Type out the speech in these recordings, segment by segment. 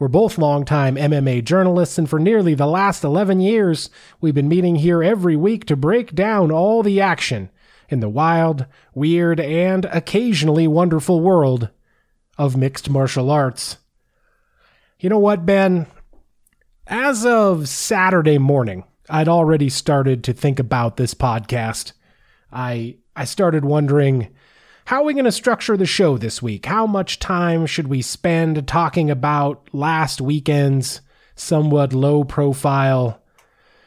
We're both longtime MMA journalists, and for nearly the last 11 years, we've been meeting here every week to break down all the action in the wild, weird, and occasionally wonderful world of mixed martial arts. You know what, Ben? As of Saturday morning, I'd already started to think about this podcast. I I started wondering how are we going to structure the show this week? How much time should we spend talking about last weekend's somewhat low profile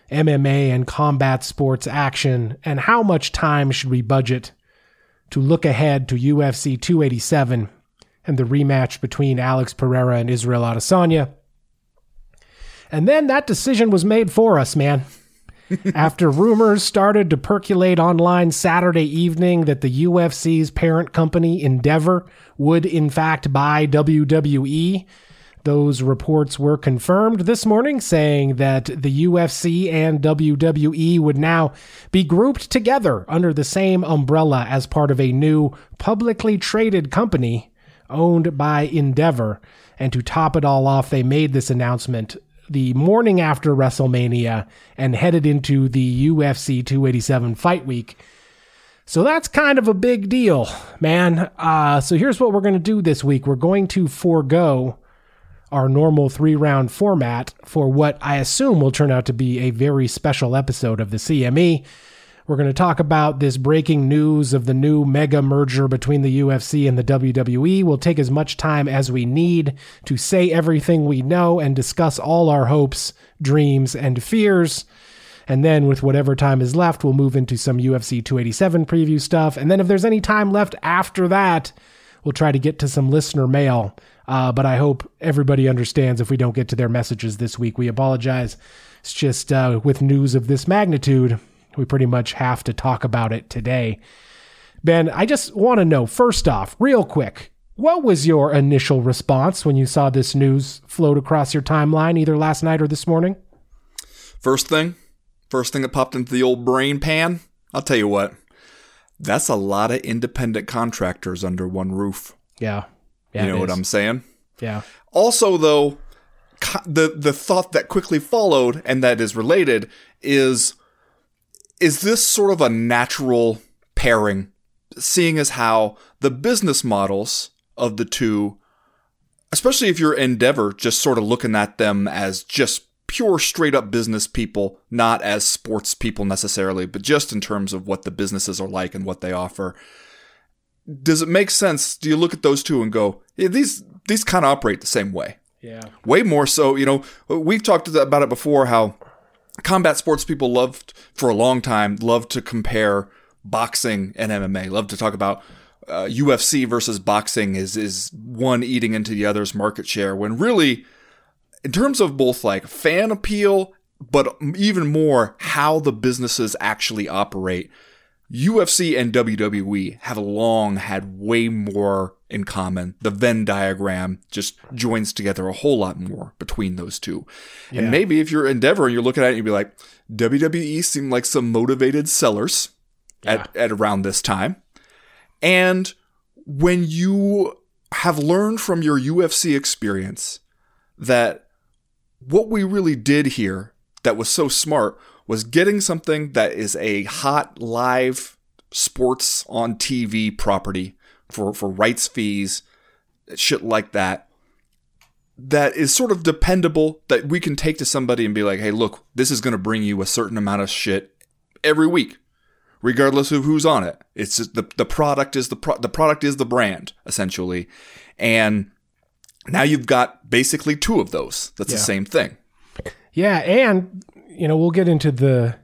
MMA and combat sports action? And how much time should we budget to look ahead to UFC 287 and the rematch between Alex Pereira and Israel Adesanya? And then that decision was made for us, man. After rumors started to percolate online Saturday evening that the UFC's parent company, Endeavor, would in fact buy WWE, those reports were confirmed this morning, saying that the UFC and WWE would now be grouped together under the same umbrella as part of a new publicly traded company owned by Endeavor. And to top it all off, they made this announcement the morning after WrestleMania and headed into the UFC 287 fight week. So that's kind of a big deal, man. Uh, so here's what we're going to do this week we're going to forego our normal three round format for what I assume will turn out to be a very special episode of the CME. We're going to talk about this breaking news of the new mega merger between the UFC and the WWE. We'll take as much time as we need to say everything we know and discuss all our hopes, dreams, and fears. And then, with whatever time is left, we'll move into some UFC 287 preview stuff. And then, if there's any time left after that, we'll try to get to some listener mail. Uh, but I hope everybody understands if we don't get to their messages this week. We apologize. It's just uh, with news of this magnitude, we pretty much have to talk about it today. Ben, I just want to know first off, real quick, what was your initial response when you saw this news float across your timeline either last night or this morning? First thing, first thing that popped into the old brain pan, I'll tell you what, that's a lot of independent contractors under one roof. Yeah. yeah you know what I'm saying? Yeah. Also, though, the the thought that quickly followed and that is related is is this sort of a natural pairing, seeing as how the business models of the two, especially if you're Endeavor, just sort of looking at them as just pure straight up business people, not as sports people necessarily, but just in terms of what the businesses are like and what they offer. Does it make sense? Do you look at those two and go, yeah, these these kind of operate the same way? Yeah. Way more so, you know, we've talked about it before how combat sports people loved for a long time loved to compare boxing and MMA. Love to talk about uh, UFC versus boxing is is one eating into the other's market share when really in terms of both like fan appeal but even more how the businesses actually operate UFC and WWE have long had way more in common. The Venn diagram just joins together a whole lot more between those two. Yeah. And maybe if you're Endeavor and you're looking at it, you'd be like, WWE seemed like some motivated sellers yeah. at, at around this time. And when you have learned from your UFC experience that what we really did here that was so smart was getting something that is a hot live sports on TV property for, for rights fees, shit like that, that is sort of dependable that we can take to somebody and be like, hey, look, this is going to bring you a certain amount of shit every week, regardless of who's on it. It's just the, the product is the pro- the product is the brand essentially, and now you've got basically two of those. That's yeah. the same thing. Yeah, and you know, we'll get into the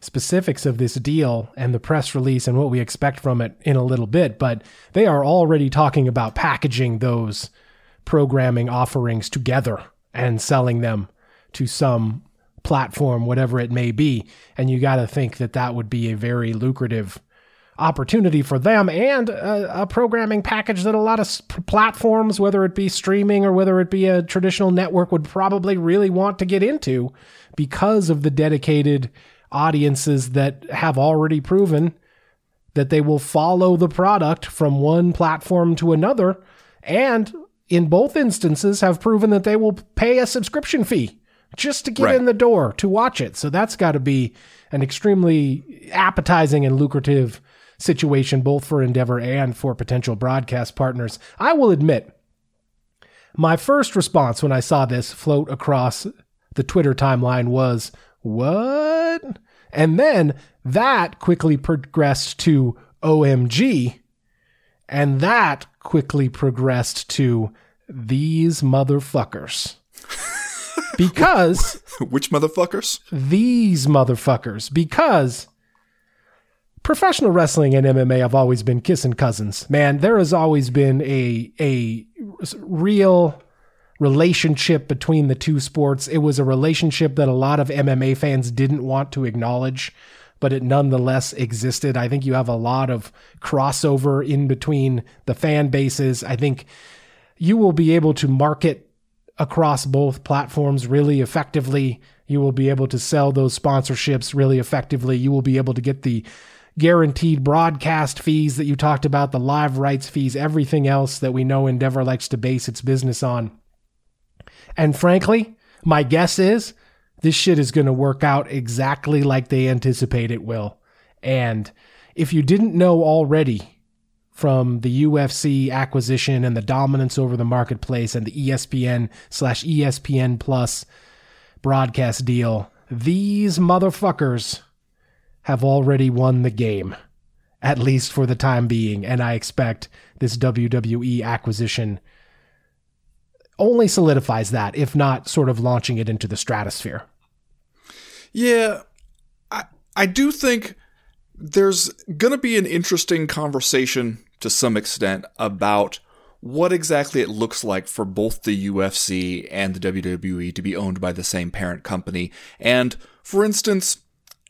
specifics of this deal and the press release and what we expect from it in a little bit, but they are already talking about packaging those programming offerings together and selling them to some platform, whatever it may be. And you got to think that that would be a very lucrative opportunity for them and a, a, programming package that a lot of platforms, whether it be streaming or whether it be a traditional network, would probably really want to get into because of the dedicated audiences that have already proven that they will follow the product from one platform to another and in both instances have proven that they will pay a subscription fee just to get right. in the door to watch it. So that's got to be an extremely appetizing and lucrative situation, both for Endeavor and for potential broadcast partners. I will admit, my first response when I saw this float across the Twitter timeline was, What? And then that quickly progressed to OMG. And that quickly progressed to these motherfuckers. because. Which motherfuckers? These motherfuckers. Because professional wrestling and MMA have always been kissing cousins. Man, there has always been a a real relationship between the two sports. It was a relationship that a lot of MMA fans didn't want to acknowledge, but it nonetheless existed. I think you have a lot of crossover in between the fan bases. I think you will be able to market across both platforms really effectively. You will be able to sell those sponsorships really effectively. You will be able to get the guaranteed broadcast fees that you talked about, the live rights fees, everything else that we know Endeavor likes to base its business on. And frankly, my guess is this shit is going to work out exactly like they anticipate it will. And if you didn't know already from the UFC acquisition and the dominance over the marketplace and the ESPN slash ESPN plus broadcast deal, these motherfuckers have already won the game, at least for the time being. And I expect this WWE acquisition only solidifies that, if not sort of launching it into the stratosphere. Yeah, I, I do think there's going to be an interesting conversation to some extent about what exactly it looks like for both the UFC and the WWE to be owned by the same parent company. And for instance,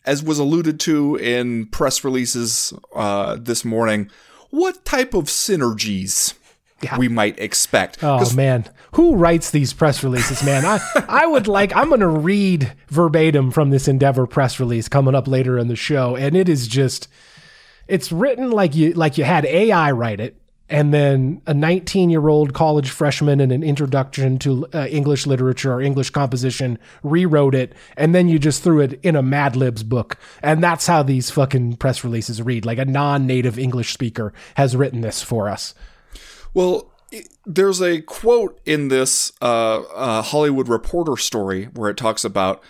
as was alluded to in press releases uh, this morning, what type of synergies yeah. we might expect. Oh man, who writes these press releases, man? I I would like I'm going to read verbatim from this Endeavor press release coming up later in the show and it is just it's written like you like you had AI write it and then a 19 year old college freshman in an introduction to uh, English literature or English composition rewrote it, and then you just threw it in a Mad Libs book. And that's how these fucking press releases read. Like a non native English speaker has written this for us. Well, there's a quote in this uh, uh, Hollywood Reporter story where it talks about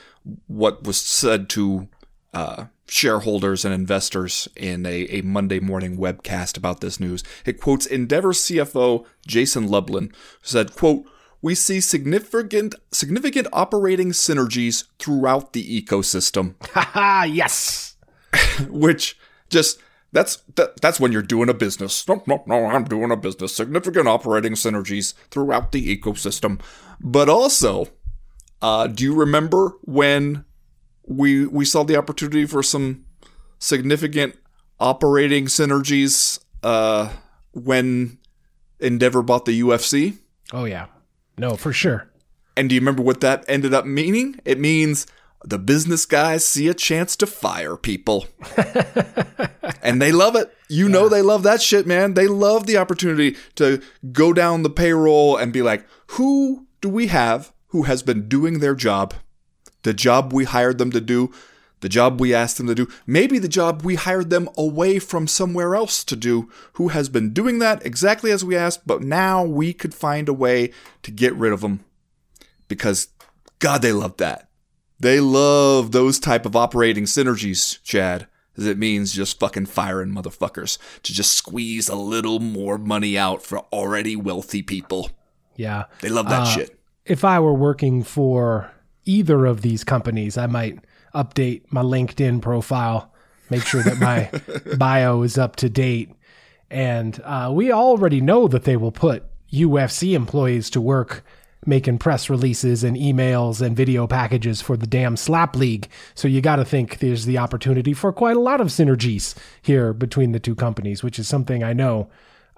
what was said to uh, shareholders and investors in a, a Monday morning webcast about this news. It quotes Endeavor CFO Jason Lublin, who said, quote, we see significant significant operating synergies throughout the ecosystem. Haha, yes. Which just that's that, that's when you're doing a business. No, no, no, I'm doing a business. Significant operating synergies throughout the ecosystem. But also, uh, do you remember when we we saw the opportunity for some significant operating synergies uh, when Endeavor bought the UFC. Oh yeah, no, for sure. And do you remember what that ended up meaning? It means the business guys see a chance to fire people. and they love it. You yeah. know they love that shit, man. They love the opportunity to go down the payroll and be like, who do we have who has been doing their job the job we hired them to do, the job we asked them to do, maybe the job we hired them away from somewhere else to do, who has been doing that exactly as we asked, but now we could find a way to get rid of them. Because, God, they love that. They love those type of operating synergies, Chad. As it means just fucking firing motherfuckers to just squeeze a little more money out for already wealthy people. Yeah. They love that uh, shit. If I were working for either of these companies, I might update my LinkedIn profile, make sure that my bio is up to date. And uh, we already know that they will put UFC employees to work making press releases and emails and video packages for the damn Slap League. So you got to think there's the opportunity for quite a lot of synergies here between the two companies, which is something I know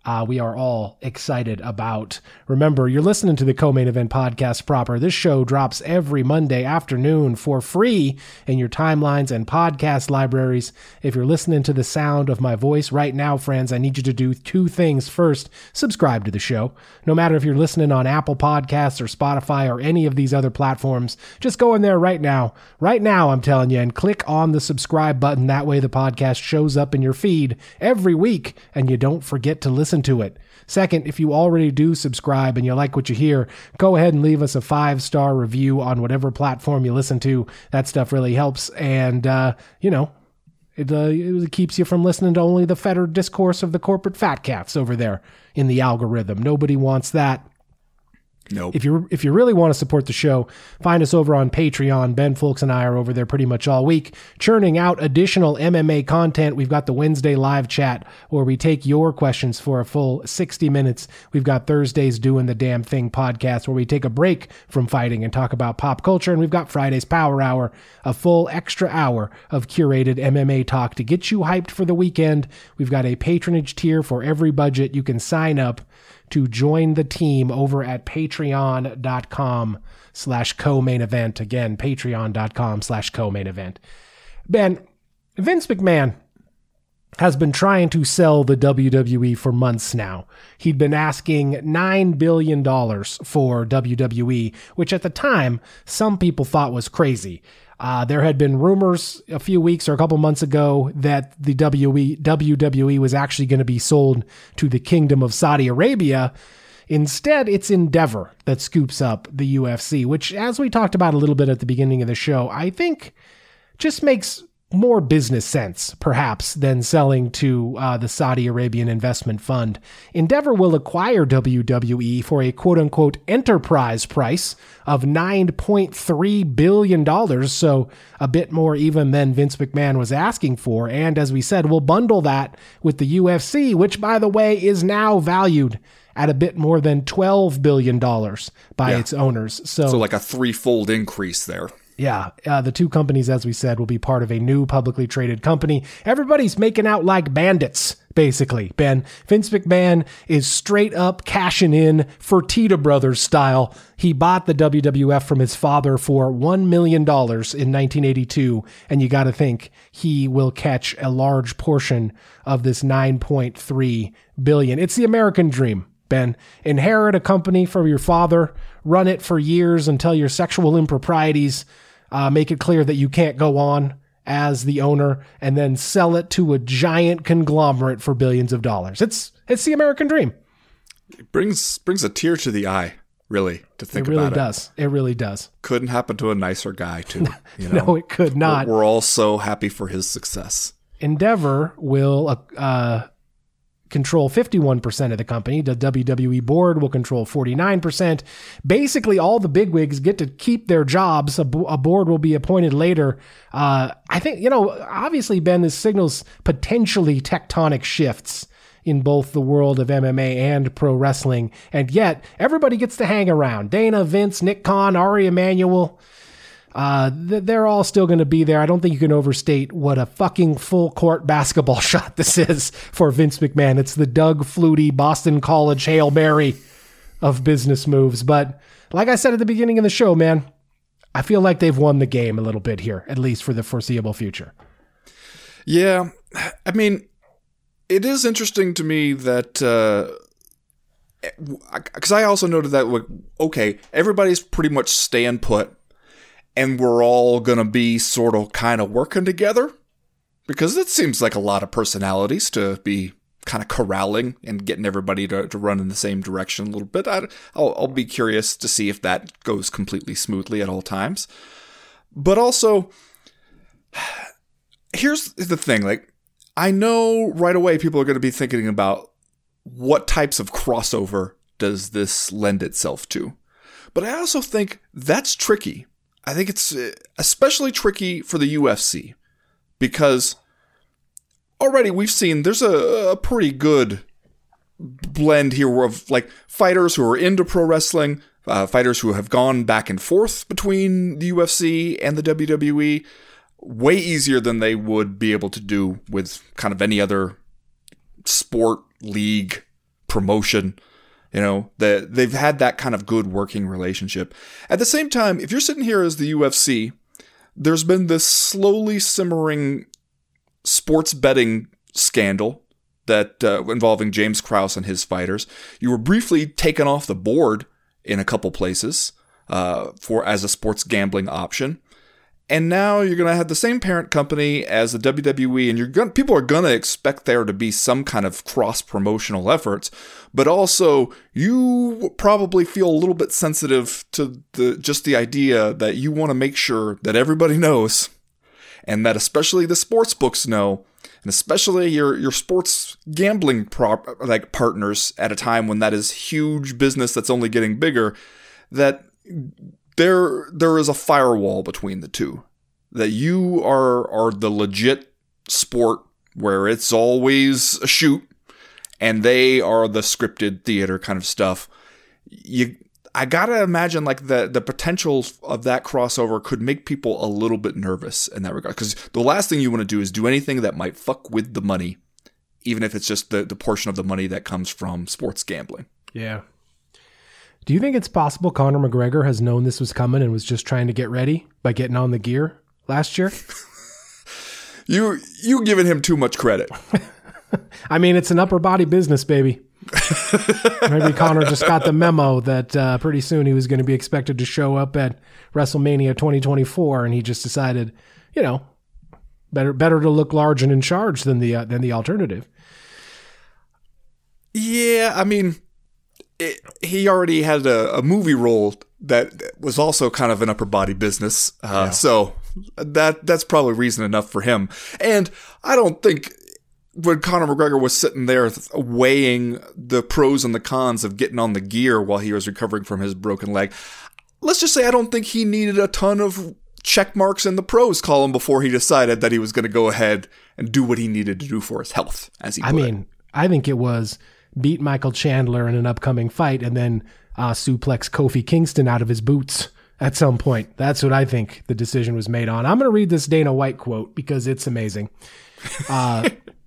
uh, we are all excited about. Remember, you're listening to the Co Main Event podcast proper. This show drops every Monday afternoon for free in your timelines and podcast libraries. If you're listening to the sound of my voice right now, friends, I need you to do two things. First, subscribe to the show. No matter if you're listening on Apple Podcasts or Spotify or any of these other platforms, just go in there right now. Right now, I'm telling you, and click on the subscribe button. That way, the podcast shows up in your feed every week and you don't forget to listen listen to it. Second, if you already do subscribe and you like what you hear, go ahead and leave us a five star review on whatever platform you listen to. That stuff really helps. And, uh, you know, it, uh, it keeps you from listening to only the fettered discourse of the corporate fat cats over there in the algorithm. Nobody wants that. Nope. If you if you really want to support the show, find us over on Patreon. Ben Fowlkes and I are over there pretty much all week, churning out additional MMA content. We've got the Wednesday live chat where we take your questions for a full 60 minutes. We've got Thursdays doing the damn thing podcast where we take a break from fighting and talk about pop culture, and we've got Fridays Power Hour, a full extra hour of curated MMA talk to get you hyped for the weekend. We've got a patronage tier for every budget. You can sign up to join the team over at patreon.com slash co-main event. Again, patreon.com slash co-main event. Ben, Vince McMahon has been trying to sell the WWE for months now. He'd been asking $9 billion for WWE, which at the time some people thought was crazy. Uh, there had been rumors a few weeks or a couple months ago that the WWE, WWE was actually going to be sold to the Kingdom of Saudi Arabia. Instead, it's Endeavor that scoops up the UFC, which, as we talked about a little bit at the beginning of the show, I think just makes more business sense, perhaps, than selling to uh, the Saudi Arabian investment fund. Endeavor will acquire WWE for a quote unquote enterprise price of $9.3 billion, so a bit more even than Vince McMahon was asking for. And as we said, we'll bundle that with the UFC, which, by the way, is now valued at a bit more than $12 billion by yeah. its owners. So, so, like a threefold increase there. Yeah, uh, the two companies, as we said, will be part of a new publicly traded company. Everybody's making out like bandits, basically. Ben Vince McMahon is straight up cashing in Fertitta Brothers style. He bought the WWF from his father for one million dollars in 1982, and you got to think he will catch a large portion of this 9.3 billion. It's the American dream. Ben, inherit a company from your father, run it for years until your sexual improprieties uh, make it clear that you can't go on as the owner, and then sell it to a giant conglomerate for billions of dollars. It's it's the American dream. It brings brings a tear to the eye, really, to think about it It really about does. it. It really does. Couldn't happen to a nicer guy, too. You know? no, it could not. We're, we're, all so happy for his success. Endeavor will uh, control 51% of the company. The WWE board will control 49%. Basically, all the bigwigs get to keep their jobs. A, bo- a board will be appointed later. Uh, I think, you know, obviously, Ben, this signals potentially tectonic shifts in both the world of MMA and pro wrestling. And yet, everybody gets to hang around. Dana, Vince, Nick Khan, Ari Emanuel. Uh, they're all still going to be there. I don't think you can overstate what a fucking full court basketball shot this is for Vince McMahon. It's the Doug Flutie Boston College Hail Mary of business moves. But like I said at the beginning of the show, man, I feel like they've won the game a little bit here, at least for the foreseeable future. Yeah. I mean, it is interesting to me that. because uh, I also noted that, okay, everybody's pretty much staying put and we're all going to be sort of kind of working together because it seems like a lot of personalities to be kind of corralling and getting everybody to, to run in the same direction a little bit. I, will I'll be curious to see if that goes completely smoothly at all times. But also, here's the thing like, I know right away people are going to be thinking about what types of crossover does this lend itself to. But I also think that's tricky I think it's uh, especially tricky for the UFC because already we've seen there's a, a pretty good blend here of like fighters who are into pro wrestling uh, fighters who have gone back and forth between the UFC and the WWE way easier than they would be able to do with kind of any other sport league promotion. You know, that they've had that kind of good working relationship. At the same time, if you're sitting here as the UFC, there's been this slowly simmering sports betting scandal that uh, involving James Krause and his fighters. You were briefly taken off the board in a couple places uh, for as a sports gambling option. And now you're going to have the same parent company as the WWE, and you're going people are going to expect there to be some kind of cross promotional efforts, but also you probably feel a little bit sensitive to the just the idea that you want to make sure that everybody knows, and that especially the sports books know, and especially your your sports gambling prop like partners at a time when that is huge business that's only getting bigger, that there there is a firewall between the two. That you are are the legit sport where it's always a shoot, and they are the scripted theater kind of stuff. You, I gotta imagine like the the potential of that crossover could make people a little bit nervous in that regard. Because the last thing you want to do is do anything that might fuck with the money, even if it's just the the portion of the money that comes from sports gambling. Yeah. Do you think it's possible Conor McGregor has known this was coming and was just trying to get ready by getting on the gear last year? you you giving him too much credit. I mean, it's an upper body business, baby. Maybe Conor just got the memo that uh, pretty soon he was going to be expected to show up at WrestleMania 2024, and he just decided, you know, better better to look large and in charge than the uh, than the alternative. Yeah, I mean, it, he already had a, a, movie role that was also kind of an upper body business, uh, yeah. so that that's probably reason enough for him. And I don't think when Conor McGregor was sitting there weighing the pros and the cons of getting on the gear while he was recovering from his broken leg, let's just say I don't think he needed a ton of check marks in the pros column before he decided that he was going to go ahead and do what he needed to do for his health. As he, I mean, it. I think it was beat Michael Chandler in an upcoming fight and then uh, suplex Kofi Kingston out of his boots at some point. That's what I think the decision was made on. I'm going to read this Dana White quote because it's amazing. Uh,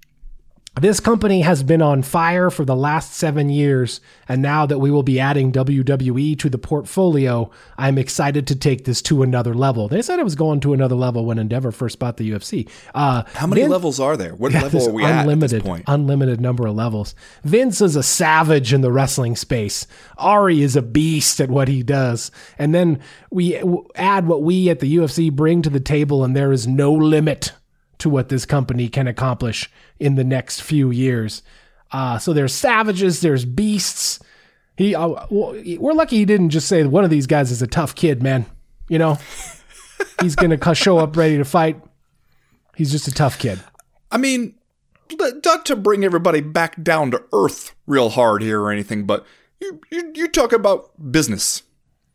This company has been on fire for the last seven years, and now that we will be adding WWE to the portfolio, I'm excited to take this to another level. They said it was going to another level when Endeavor first bought the UFC. Uh, How many Vince, levels are there? What yeah, level are we unlimited, at, at this point? Unlimited number of levels. Vince is a savage in the wrestling space. Ari is a beast at what he does. And then we add what we at the UFC bring to the table, and there is no limit to what this company can accomplish in the next few years. Uh, so there's savages, there's beasts. He, uh, we're lucky he didn't just say one of these guys is a tough kid, man. You know, he's gonna show up ready to fight. He's just a tough kid. I mean, not to bring everybody back down to earth real hard here or anything, but you you, you talk about business.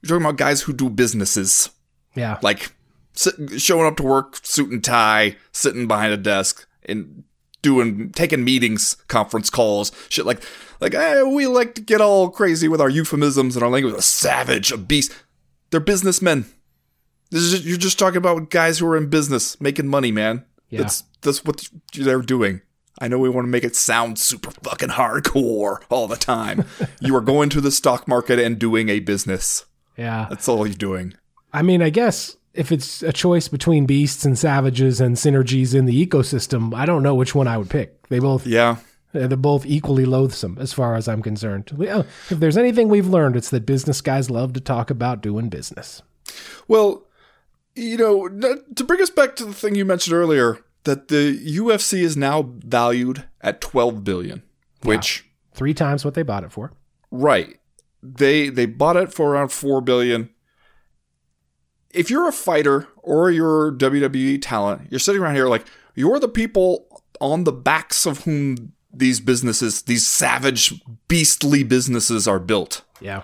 You're talking about guys who do businesses. Yeah, like sit, showing up to work, suit and tie, sitting behind a desk, and doing taking meetings, conference calls, shit like like eh, we like to get all crazy with our euphemisms and our language. A savage, a beast. They're businessmen. Is, you're just talking about guys who are in business, making money, man. Yeah. That's that's what they're doing. I know we want to make it sound super fucking hardcore all the time. you are going to the stock market and doing a business. Yeah. That's all you're doing. I mean, I guess if it's a choice between beasts and savages and synergies in the ecosystem, I don't know which one I would pick. They both, yeah, uh, they're both equally loathsome as far as I'm concerned. Uh, if there's anything we've learned, it's that business guys love to talk about doing business. Well, you know, to bring us back to the thing you mentioned earlier, that the UFC is now valued at 12 billion, which three times what they bought it for. Right. They they bought it for around 4 billion if you're a fighter or you're WWE talent, you're sitting around here like you're the people on the backs of whom these businesses, these savage, beastly businesses are built. Yeah.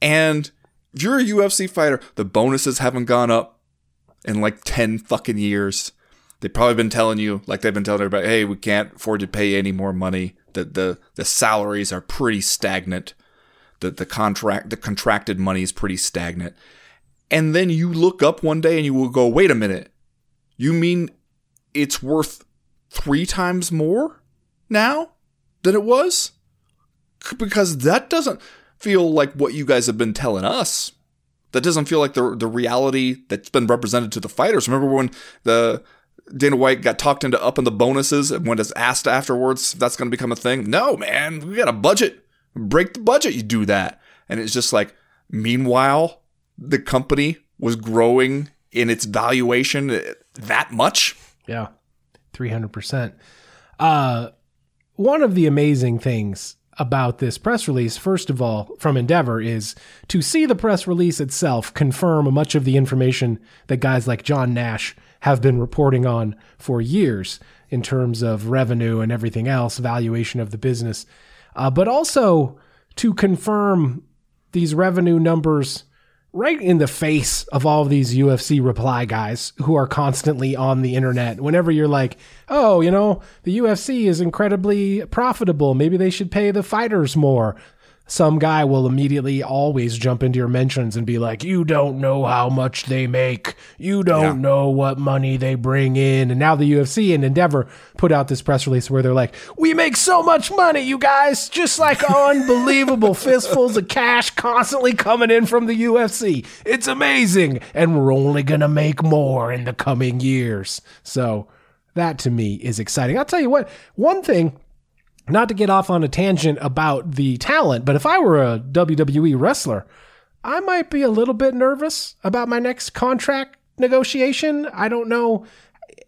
And if you're a UFC fighter, the bonuses haven't gone up in like 10 fucking years. They've probably been telling you, like they've been telling everybody, hey, we can't afford to pay any more money. The, the, the salaries are pretty stagnant. The the contract the contracted money is pretty stagnant. And then you look up one day and you will go, wait a minute. You mean it's worth three times more now than it was? Because that doesn't feel like what you guys have been telling us. That doesn't feel like the the reality that's been represented to the fighters. Remember when the Dana White got talked into upping the bonuses and when it's asked afterwards that's going to become a thing? No, man, we got a budget. Break the budget, you do that. And it's just like, meanwhile, the company was growing in its valuation that much. Yeah, 300%. Uh, one of the amazing things about this press release, first of all, from Endeavor, is to see the press release itself confirm much of the information that guys like John Nash have been reporting on for years in terms of revenue and everything else, valuation of the business, uh, but also to confirm these revenue numbers right in the face of all of these UFC reply guys who are constantly on the internet. Whenever you're like, oh, you know, the UFC is incredibly profitable. Maybe they should pay the fighters more some guy will immediately always jump into your mentions and be like, You don't know how much they make. You don't yeah. know what money they bring in. And now the UFC and Endeavor put out this press release where they're like, We make so much money, you guys. Just like unbelievable fistfuls of cash constantly coming in from the UFC. It's amazing. And we're only going to make more in the coming years. So that to me is exciting. I'll tell you what, one thing not to get off on a tangent about the talent, but if I were a WWE wrestler, I might be a little bit nervous about my next contract negotiation. I don't know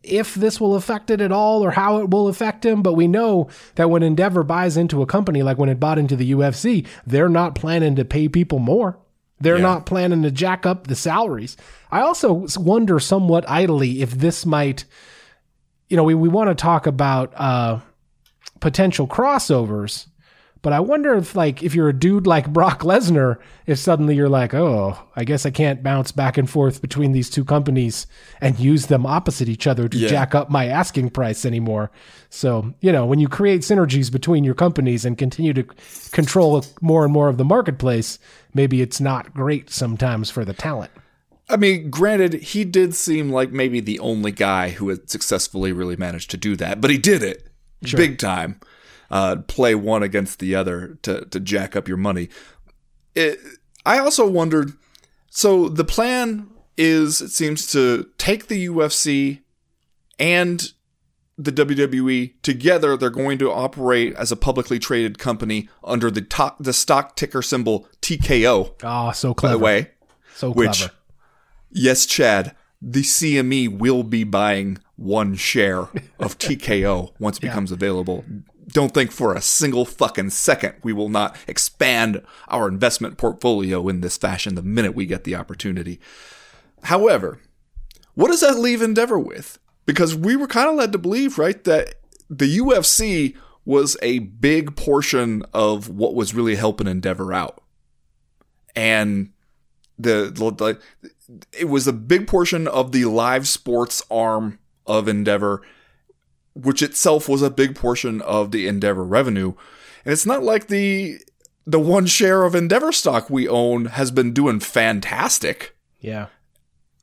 if this will affect it at all or how it will affect him, but we know that when Endeavor buys into a company like when it bought into the UFC, they're not planning to pay people more. They're yeah. not planning to jack up the salaries. I also wonder somewhat idly if this might, you know, we, we want to talk about uh, potential crossovers. But I wonder if, like, if you're a dude like Brock Lesnar, if suddenly you're like, oh, I guess I can't bounce back and forth between these two companies and use them opposite each other to yeah. jack up my asking price anymore. So, you know, when you create synergies between your companies and continue to control more and more of the marketplace, maybe it's not great sometimes for the talent. I mean, granted, he did seem like maybe the only guy who had successfully really managed to do that, but he did it sure. big time. Uh, play one against the other to to jack up your money. It, I also wondered. So the plan is, it seems, to take the UFC and the WWE together. They're going to operate as a publicly traded company under the the stock ticker symbol TKO. Oh, so clever. By the way, so clever. Which, yes, Chad, the CME will be buying one share of TKO once it yeah. becomes available. Don't think for a single fucking second we will not expand our investment portfolio in this fashion the minute we get the opportunity. However, what does that leave Endeavor with? Because we were kind of led to believe, right, that the UFC was a big portion of what was really helping Endeavor out. And the, the, it was a big portion of the live sports arm of Endeavor, which itself was a big portion of the Endeavor revenue. And it's not like the the one share of Endeavor stock we own has been doing fantastic. Yeah.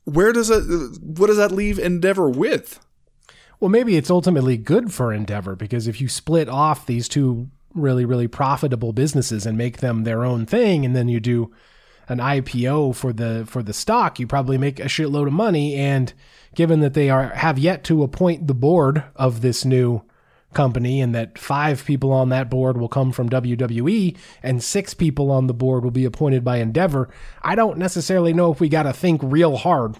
Where does it what does that leave Endeavor with? Well, maybe it's ultimately good for Endeavor because if you split off these two really really profitable businesses and make them their own thing and then you do an IPO for the for the stock, you probably make a shitload of money. And given that they are have yet to appoint the board of this new company, and that five people on that board will come from WWE, and six people on the board will be appointed by Endeavor, I don't necessarily know if we got to think real hard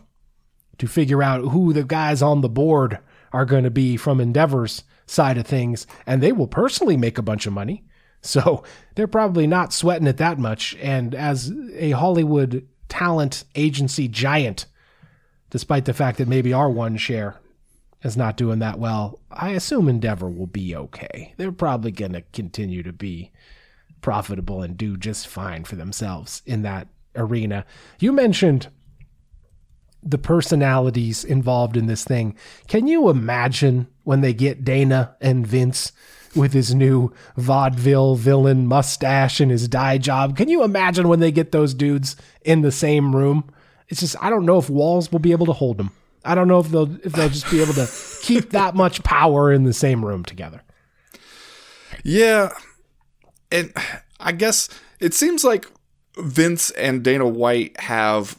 to figure out who the guys on the board are going to be from Endeavor's side of things, and they will personally make a bunch of money. So they're probably not sweating it that much. And as a Hollywood talent agency giant, despite the fact that maybe our one share is not doing that well, I assume Endeavor will be okay. They're probably going to continue to be profitable and do just fine for themselves in that arena. You mentioned the personalities involved in this thing. Can you imagine when they get Dana and Vince with his new vaudeville villain mustache and his dye job. Can you imagine when they get those dudes in the same room? It's just I don't know if walls will be able to hold them. I don't know if they'll if they'll just be able to keep that much power in the same room together. Yeah. And I guess it seems like Vince and Dana White have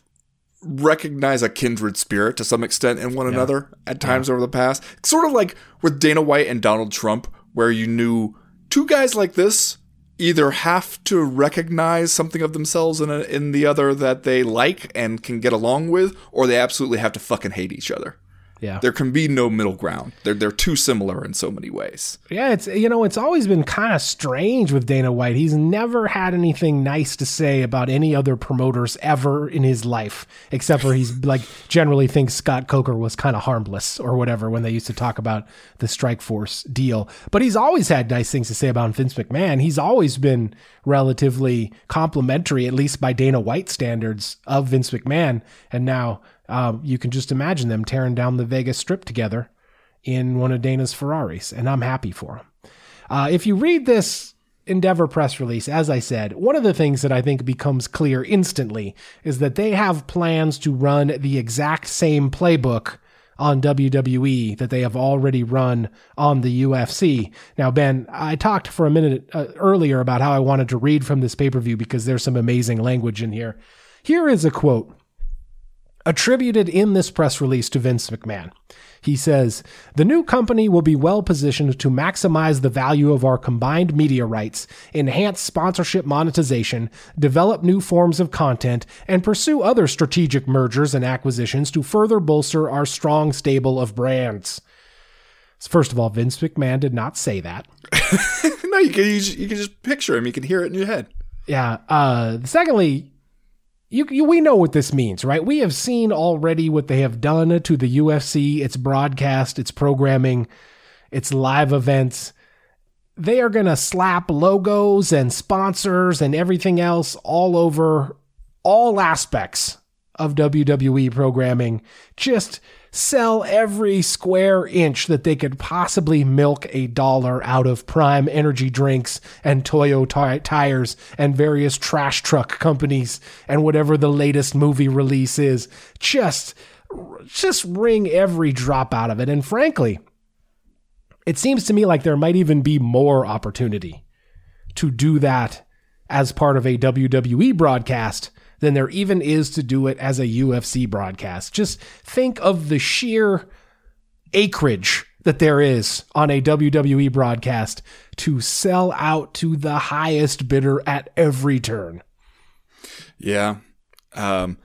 recognized a kindred spirit to some extent in one another at times over the past. Sort of like with Dana White and Donald Trump, where you knew two guys like this either have to recognize something of themselves in a, in the other that they like and can get along with, or they absolutely have to fucking hate each other. Yeah. There can be no middle ground. They're they're too similar in so many ways. Yeah, it's you know, it's always been kind of strange with Dana White. He's never had anything nice to say about any other promoters ever in his life, except for he's like generally thinks Scott Coker was kind of harmless or whatever when they used to talk about the Strikeforce deal. But he's always had nice things to say about Vince McMahon. He's always been relatively complimentary, at least by Dana White standards, of Vince McMahon. And now um, you can just imagine them tearing down the Vegas Strip together in one of Dana's Ferraris, and I'm happy for them. Uh, if you read this Endeavor press release, as I said, one of the things that I think becomes clear instantly is that they have plans to run the exact same playbook on WWE that they have already run on the UFC. Now, Ben, I talked for a minute uh, earlier about how I wanted to read from this pay per view because there's some amazing language in here. Here is a quote attributed in this press release to Vince McMahon. He says, The new company will be well positioned to maximize the value of our combined media rights, enhance sponsorship monetization, develop new forms of content, and pursue other strategic mergers and acquisitions to further bolster our strong stable of brands. First of all, Vince McMahon did not say that. no, you can you, just, you can just picture him. You can hear it in your head. Yeah. Uh, secondly, you, you, we know what this means, right? We have seen already what they have done to the UFC, its broadcast, its programming, its live events. They are going to slap logos and sponsors and everything else all over all aspects of WWE programming. Just sell every square inch that they could possibly milk a dollar out of Prime energy drinks and Toyo t- tires and various trash truck companies and whatever the latest movie release is. Just, just wring every drop out of it. And frankly, it seems to me like there might even be more opportunity to do that as part of a WWE broadcast than there even is to do it as a UFC broadcast. Just think of the sheer acreage that there is on a WWE broadcast to sell out to the highest bidder at every turn. Yeah. Um,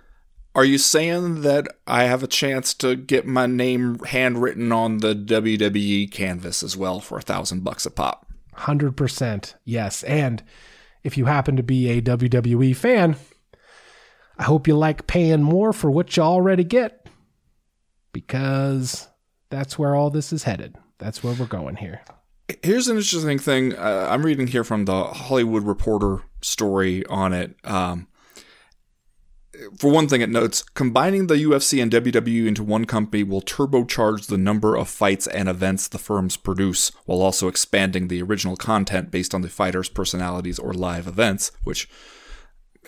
are you saying that I have a chance to get my name handwritten on the WWE canvas as well for a thousand bucks a pop? 100%. Yes. And if you happen to be a WWE fan, I hope you like paying more for what you already get because that's where all this is headed. That's where we're going here. Here's an interesting thing. Uh, I'm reading here from the Hollywood Reporter story on it. Um, for one thing, it notes combining the UFC and WWE into one company will turbocharge the number of fights and events the firms produce, while also expanding the original content based on the fighters' personalities or live events, which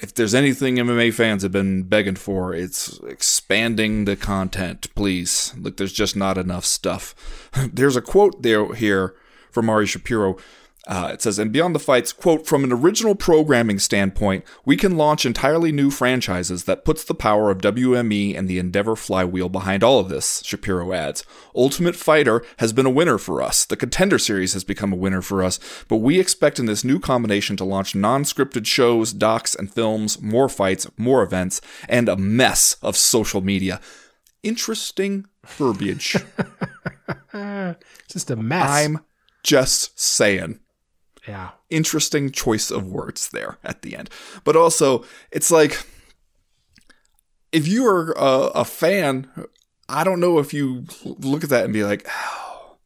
if there's anything MMA fans have been begging for, it's expanding the content, please. Like there's just not enough stuff. there's a quote there here from Ari Shapiro uh, it says, and beyond the fights, quote, from an original programming standpoint, we can launch entirely new franchises that puts the power of WME and the Endeavor flywheel behind all of this, Shapiro adds. Ultimate Fighter has been a winner for us. The Contender Series has become a winner for us, but we expect in this new combination to launch non scripted shows, docs, and films, more fights, more events, and a mess of social media. Interesting verbiage. Just a mess. I'm just saying. Yeah. Interesting choice of words there at the end. But also, it's like if you are a, a fan, I don't know if you look at that and be like, oh,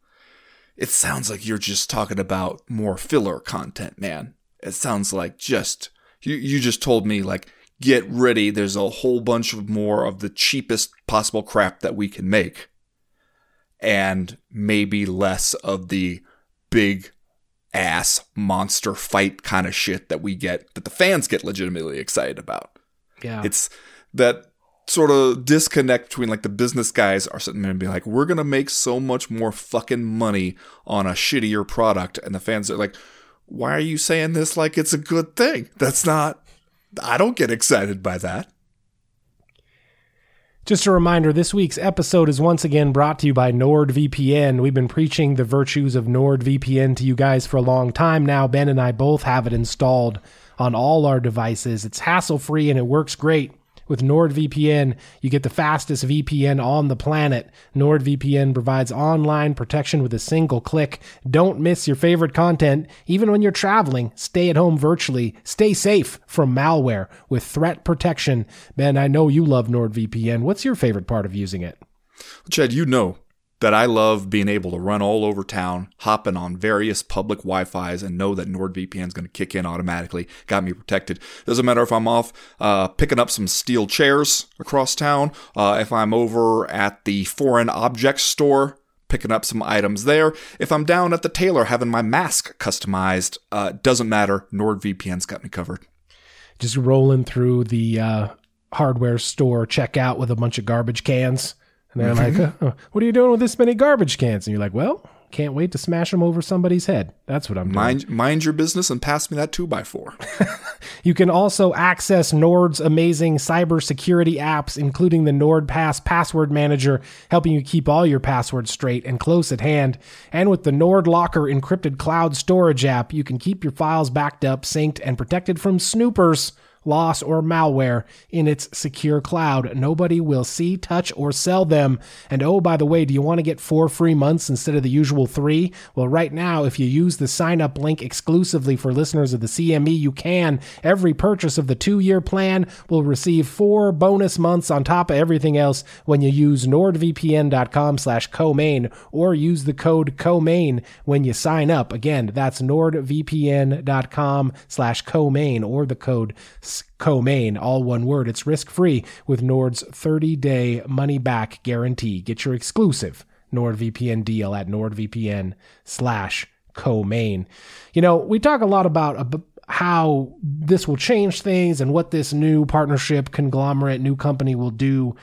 it sounds like you're just talking about more filler content, man. It sounds like just, you, you just told me, like, get ready. There's a whole bunch of more of the cheapest possible crap that we can make. And maybe less of the big ass monster fight kind of shit that we get that the fans get legitimately excited about. Yeah. It's that sort of disconnect between like the business guys are sitting there and be like, we're gonna make so much more fucking money on a shittier product, and the fans are like, why are you saying this like it's a good thing? That's not. I don't get excited by that. Just a reminder this week's episode is once again brought to you by NordVPN. We've been preaching the virtues of NordVPN to you guys for a long time now. Ben and I both have it installed on all our devices. It's hassle free and it works great. With NordVPN, you get the fastest VPN on the planet. NordVPN provides online protection with a single click. Don't miss your favorite content, even when you're traveling. Stay at home virtually. Stay safe from malware with threat protection. Ben, I know you love NordVPN. What's your favorite part of using it? Chad, you know that I love being able to run all over town, hopping on various public Wi-Fi's, and know that NordVPN is going to kick in automatically. Got me protected. Doesn't matter if I'm off uh, picking up some steel chairs across town, uh, if I'm over at the foreign objects store picking up some items there, if I'm down at the tailor having my mask customized, uh, doesn't matter. NordVPN's got me covered. Just rolling through the uh, hardware store checkout with a bunch of garbage cans and they're like, oh, "What are you doing with this many garbage cans?" And you're like, "Well, can't wait to smash them over somebody's head." That's what I'm doing. Mind mind your business and pass me that two by four. you can also access Nord's amazing cybersecurity apps, including the NordPass Password Manager, helping you keep all your passwords straight and close at hand. And with the Nord Locker encrypted cloud storage app, you can keep your files backed up, synced, and protected from snoopers loss, or malware in its secure cloud. Nobody will see, touch, or sell them. And oh, by the way, do you want to get four free months instead of the usual three? Well, right now, if you use the sign up link exclusively for listeners of the CME, you can. Every purchase of the two year plan will receive four bonus months on top of everything else when you use nordvpn.com slash co-main or use the code co-main when you sign up. Again, that's nordvpn.com slash co-main or the code co-main, all one word. It's risk-free with Nord's 30-day money-back guarantee. Get your exclusive NordVPN deal at nordvpn slash co-main. You know, we talk a lot about uh, how this will change things and what this new partnership, conglomerate, new company will do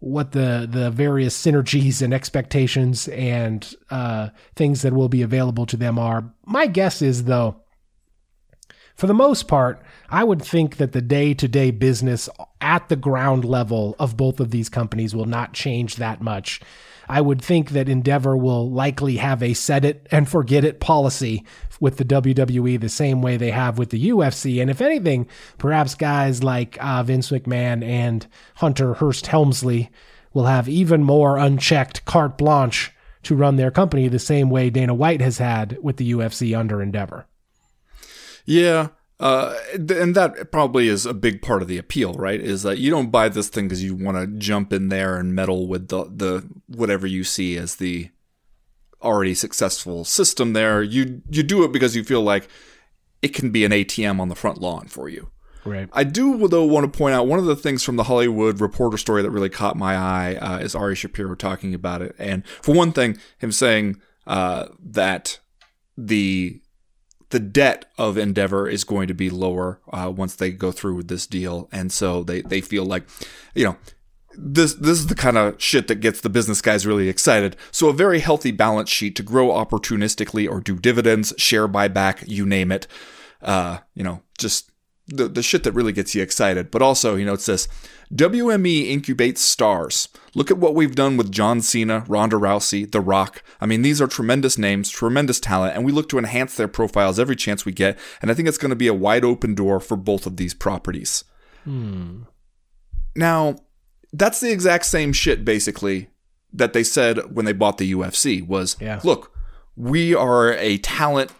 what the the various synergies and expectations and uh, things that will be available to them are. My guess is though, for the most part, I would think that the day to day business at the ground level of both of these companies will not change that much. I would think that Endeavor will likely have a set it and forget it policy with the WWE the same way they have with the UFC. And if anything, perhaps guys like uh, Vince McMahon and Hunter Hearst Helmsley will have even more unchecked carte blanche to run their company the same way Dana White has had with the UFC under Endeavor. Yeah. Uh, and that probably is a big part of the appeal, right? Is that you don't buy this thing because you want to jump in there and meddle with the, the whatever you see as the already successful system there. You you do it because you feel like it can be an ATM on the front lawn for you. Right. I do though want to point out one of the things from the Hollywood Reporter story that really caught my eye uh, is Ari Shapiro talking about it, and for one thing, him saying uh, that the the debt of Endeavor is going to be lower uh, once they go through with this deal, and so they they feel like, you know, this this is the kind of shit that gets the business guys really excited. So a very healthy balance sheet to grow opportunistically or do dividends, share buyback, you name it. Uh, you know, just the, the shit that really gets you excited. But also, he notes this WME incubates stars. Look at what we've done with John Cena, Ronda Rousey, The Rock. I mean, these are tremendous names, tremendous talent, and we look to enhance their profiles every chance we get. And I think it's going to be a wide open door for both of these properties. Hmm. Now, that's the exact same shit, basically, that they said when they bought the UFC was, yeah. look, we are a talent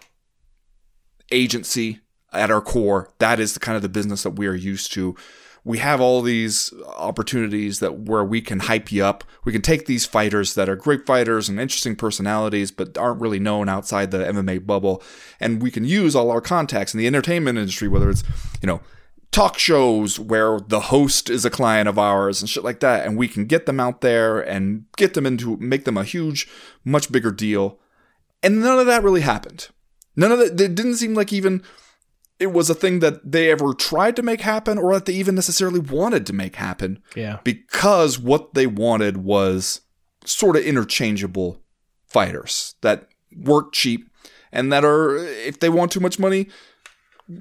agency at our core. That is the kind of the business that we are used to. We have all these opportunities that where we can hype you up. We can take these fighters that are great fighters and interesting personalities, but aren't really known outside the MMA bubble, and we can use all our contacts in the entertainment industry, whether it's you know talk shows where the host is a client of ours and shit like that, and we can get them out there and get them into make them a huge, much bigger deal. And none of that really happened. None of that. It didn't seem like even it was a thing that they ever tried to make happen or that they even necessarily wanted to make happen. Yeah. Because what they wanted was sort of interchangeable fighters that work cheap and that are, if they want too much money,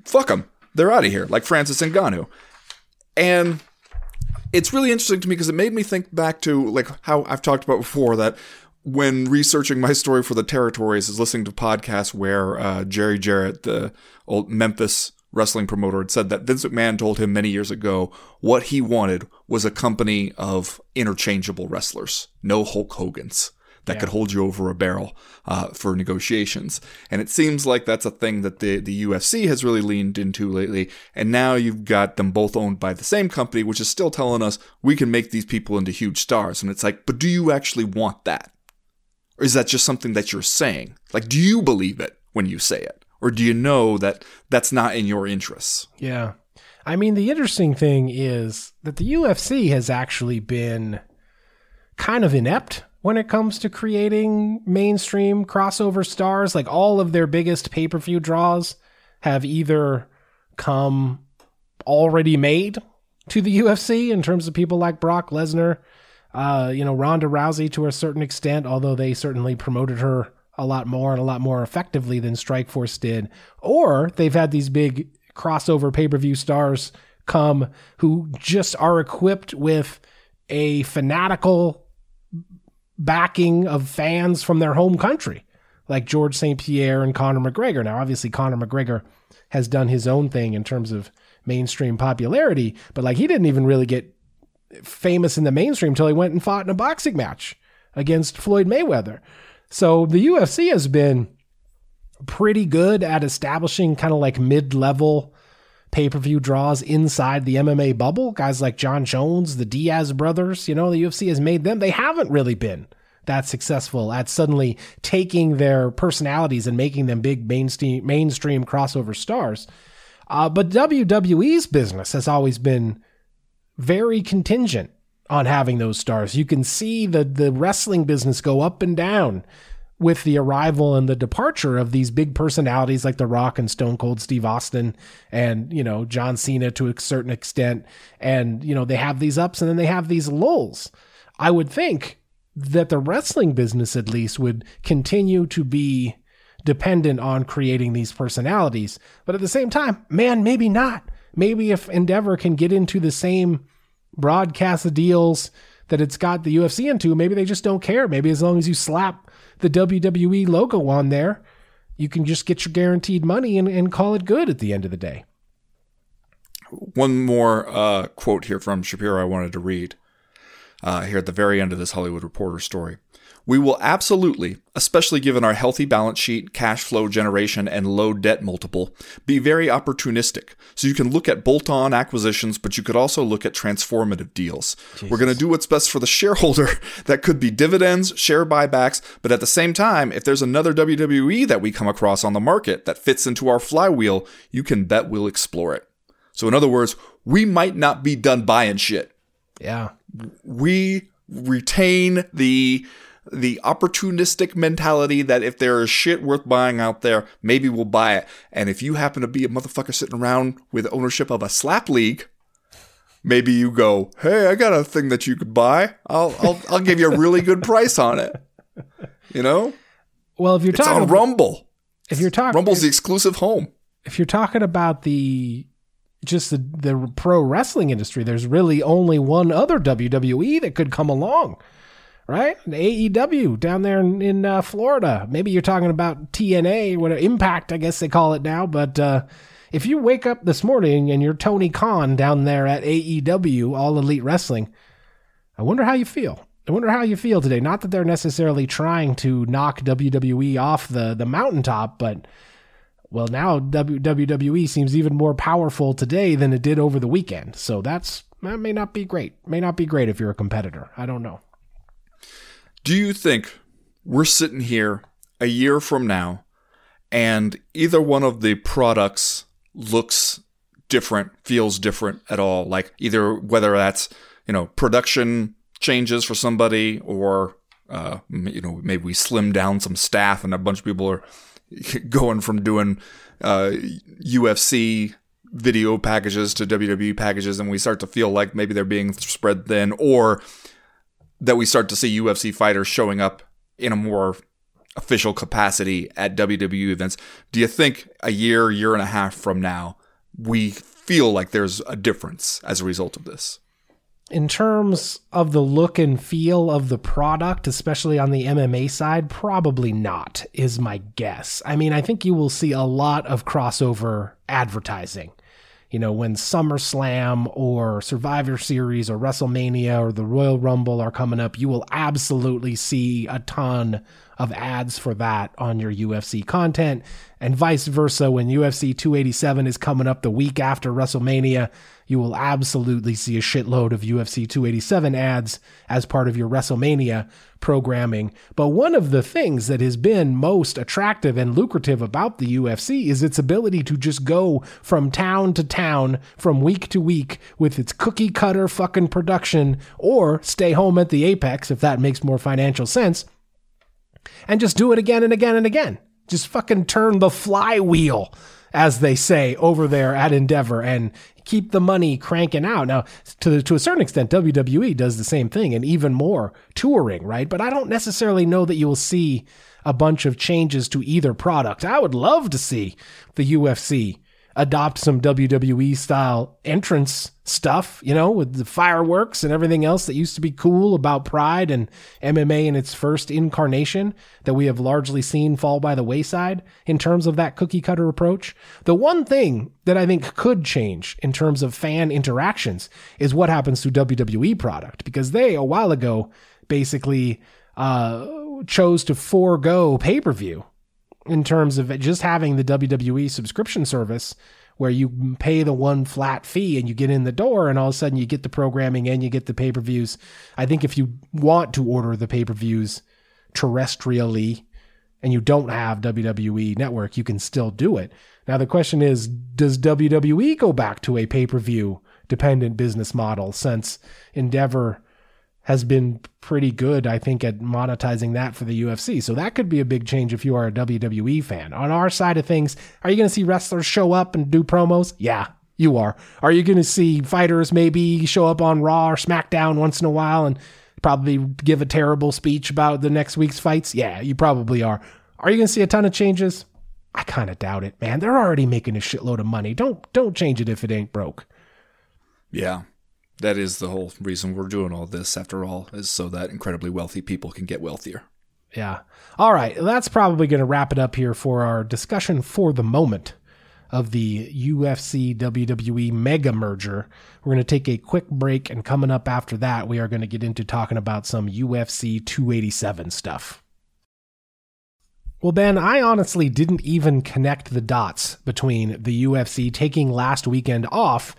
fuck them. They're out of here, like Francis Ngannou. And it's really interesting to me because it made me think back to like how I've talked about before that when researching my story for the territories is listening to podcasts where uh, Jerry Jarrett, the old Memphis wrestling promoter, had said that Vince McMahon told him many years ago what he wanted was a company of interchangeable wrestlers, no Hulk Hogan's that Yeah. could hold you over a barrel uh, for negotiations. And it seems like that's a thing that the, the UFC has really leaned into lately. And now you've got them both owned by the same company, which is still telling us we can make these people into huge stars. And it's like, but do you actually want that? Or is that just something that you're saying? Like, do you believe it when you say it? Or do you know that that's not in your interests? Yeah. I mean, the interesting thing is that the UFC has actually been kind of inept when it comes to creating mainstream crossover stars. Like all of their biggest pay per view draws have either come already made to the UFC in terms of people like Brock Lesnar, uh, you know, Ronda Rousey to a certain extent, although they certainly promoted her a lot more and a lot more effectively than Strikeforce did. Or they've had these big crossover pay per view stars come who just are equipped with a fanatical backing of fans from their home country, like George St. Pierre and Conor McGregor. Now, obviously, Conor McGregor has done his own thing in terms of mainstream popularity, but like he didn't even really get famous in the mainstream until he went and fought in a boxing match against Floyd Mayweather. So the UFC has been pretty good at establishing kind of like mid-level pay-per-view draws inside the MMA bubble. Guys like Jon Jones, the Diaz brothers, you know, the UFC has made them. They haven't really been that successful at suddenly taking their personalities and making them big mainstream mainstream crossover stars. Uh, but WWE's business has always been very contingent on having those stars. You can see the the wrestling business go up and down with the arrival and the departure of these big personalities like The Rock and Stone Cold Steve Austin and, you know, John Cena to a certain extent. And, you know, they have these ups and then they have these lulls. I would think that the wrestling business, at least, would continue to be dependent on creating these personalities. But at the same time, man, maybe not. Maybe if Endeavor can get into the same broadcast deals that it's got the UFC into, maybe they just don't care. Maybe as long as you slap the WWE logo on there, you can just get your guaranteed money and, and call it good at the end of the day. One more uh, quote here from Shapiro I wanted to read uh, here at the very end of this Hollywood Reporter story. We will absolutely, especially given our healthy balance sheet, cash flow generation, and low debt multiple, be very opportunistic. So you can look at bolt on acquisitions, but you could also look at transformative deals. We're going to do what's best for the shareholder. that could be dividends, share buybacks, but at the same time, if there's another WWE that we come across on the market that fits into our flywheel, you can bet we'll explore it. So, in other words, we might not be done buying shit Yeah. we retain the the opportunistic mentality that if there is shit worth buying out there, maybe we'll buy it. And if you happen to be a motherfucker sitting around with ownership of a slap league, maybe you go, "Hey, I got a thing that you could buy. I'll I'll, I'll give you a really good price on it." You know, Well, if you're it's talking on about, Rumble. if you're talking Rumble's the exclusive home. if you're talking about the just the, the pro wrestling industry, there's really only one other WWE that could come along, right? AEW down there in, in uh, Florida. Maybe you're talking about TNA, what Impact, I guess they call it now. But uh, if you wake up this morning and you're Tony Khan down there at AEW, All Elite Wrestling, I wonder how you feel. I wonder how you feel today. Not that they're necessarily trying to knock WWE off the the mountaintop, but well, now WWE seems even more powerful today than it did over the weekend. So that's that may not be great. May not be great if you're a competitor. I don't know. Do you think we're sitting here a year from now and either one of the products looks different, feels different at all? Like either whether that's, you know, production changes for somebody or, uh, you know, maybe we slim down some staff and a bunch of people are going from doing uh, UFC video packages to WWE packages, and we start to feel like maybe they're being spread thin, or that we start to see UFC fighters showing up in a more official capacity at WWE events. Do you think a year, year and a half from now, we feel like there's a difference as a result of this? In terms of the look and feel of the product, especially on the MMA side, probably not, is my guess. I mean, I think you will see a lot of crossover advertising you know, when SummerSlam or Survivor Series or WrestleMania or the Royal Rumble are coming up, you will absolutely see a ton of ads for that on your UFC content. And vice versa, when UFC 287 is coming up the week after WrestleMania, you will absolutely see a shitload of UFC 287 ads as part of your WrestleMania programming. But one of the things that has been most attractive and lucrative about the UFC is its ability to just go from town to town, from week to week with its cookie cutter fucking production, or stay home at the Apex if that makes more financial sense, and just do it again and again and again. Just fucking turn the flywheel as they say over there at Endeavor, and keep the money cranking out. Now, to to a certain extent, WWE does the same thing and even more touring, right? But I don't necessarily know that you will see a bunch of changes to either product. I would love to see the UFC adopt some WWE style entrance stuff, you know, with the fireworks and everything else that used to be cool about Pride and MMA in its first incarnation that we have largely seen fall by the wayside in terms of that cookie cutter approach. The one thing that I think could change in terms of fan interactions is what happens to WWE product because they a while ago basically uh, chose to forego pay per view in terms of just having the WWE subscription service where you pay the one flat fee and you get in the door and all of a sudden you get the programming and you get the pay-per-views. I think if you want to order the pay-per-views terrestrially and you don't have WWE network, you can still do it. Now the question is, does WWE go back to a pay-per-view dependent business model since Endeavor has been pretty good, I think, at monetizing that for the UFC. So that could be a big change if you are a WWE fan. On our side of things, are you going to see wrestlers show up and do promos? Yeah, you are. Are you going to see fighters maybe show up on Raw or SmackDown once in a while and probably give a terrible speech about the next week's fights? Yeah, you probably are. Are you going to see a ton of changes? I kind of doubt it, man. They're already making a shitload of money. Don't don't change it if it ain't broke. Yeah, that is the whole reason we're doing all this, after all, is so that incredibly wealthy people can get wealthier. Yeah. All right. That's probably going to wrap it up here for our discussion for the moment of the UFC WWE mega merger. We're going to take a quick break, and coming up after that, we are going to get into talking about some UFC 287 stuff. Well, Ben, I honestly didn't even connect the dots between the UFC taking last weekend off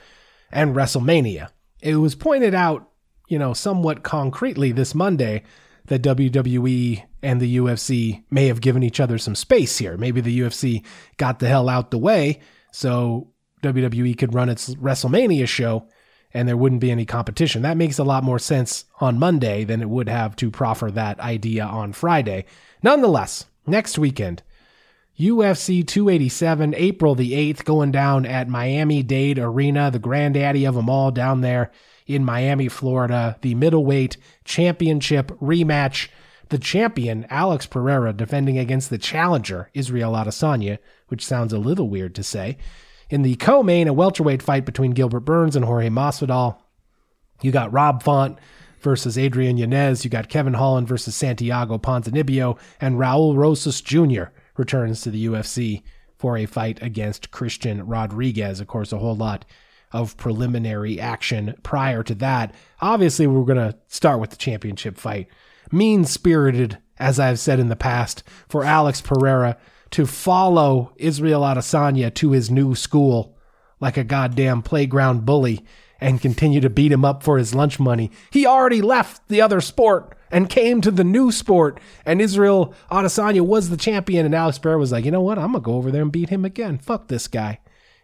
and WrestleMania. It was pointed out, you know, somewhat concretely this Monday that WWE and the UFC may have given each other some space here. Maybe the UFC got the hell out the way so WWE could run its WrestleMania show and there wouldn't be any competition. That makes a lot more sense on Monday than it would have to proffer that idea on Friday. Nonetheless, next weekend, UFC 287, April the 8th, going down at Miami Dade Arena, the granddaddy of them all down there in Miami, Florida. The middleweight championship rematch. The champion, Alex Pereira, defending against the challenger, Israel Adesanya, which sounds a little weird to say. In the co main, a welterweight fight between Gilbert Burns and Jorge Masvidal. You got Rob Font versus Adrian Yanez. You got Kevin Holland versus Santiago Ponzinibbio and Raul Rosas Jr returns to the UFC for a fight against Christian Rodriguez. Of course, a whole lot of preliminary action prior to that. Obviously, we're going to start with the championship fight. Mean spirited, as I've said in the past, for Alex Pereira to follow Israel Adesanya to his new school like a goddamn playground bully and continue to beat him up for his lunch money. He already left the other sport and came to the new sport. And Israel Adesanya was the champion. And Alex Pereira was like, you know what? I'm going to go over there and beat him again. Fuck this guy.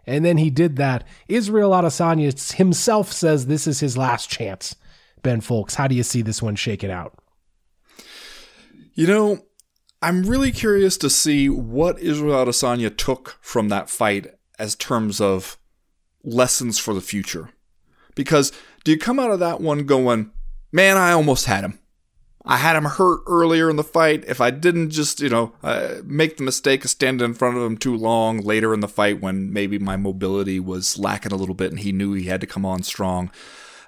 And then he did that. Israel Adesanya himself says this is his last chance. Ben Fowlkes, how do you see this one shaking out? You know, I'm really curious to see what Israel Adesanya took from that fight as terms of lessons for the future. Because do you come out of that one going, man, I almost had him. I had him hurt earlier in the fight. If I didn't just, you know, uh, make the mistake of standing in front of him too long later in the fight when maybe my mobility was lacking a little bit and he knew he had to come on strong,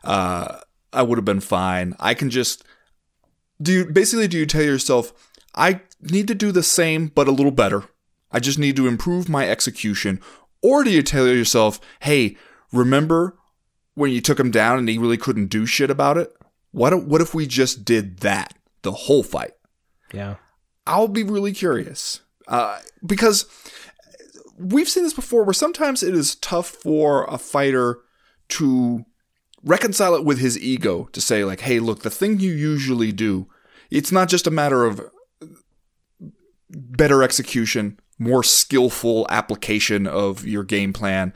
uh, I would have been fine. I can just do you basically do you tell yourself I need to do the same but a little better. I just need to improve my execution. Or do you tell yourself, hey, remember when you took him down and he really couldn't do shit about it? What if, what if we just did that the whole fight? Yeah. I'll be really curious uh, because we've seen this before where sometimes it is tough for a fighter to reconcile it with his ego to say, like, hey, look, the thing you usually do, it's not just a matter of better execution, more skillful application of your game plan.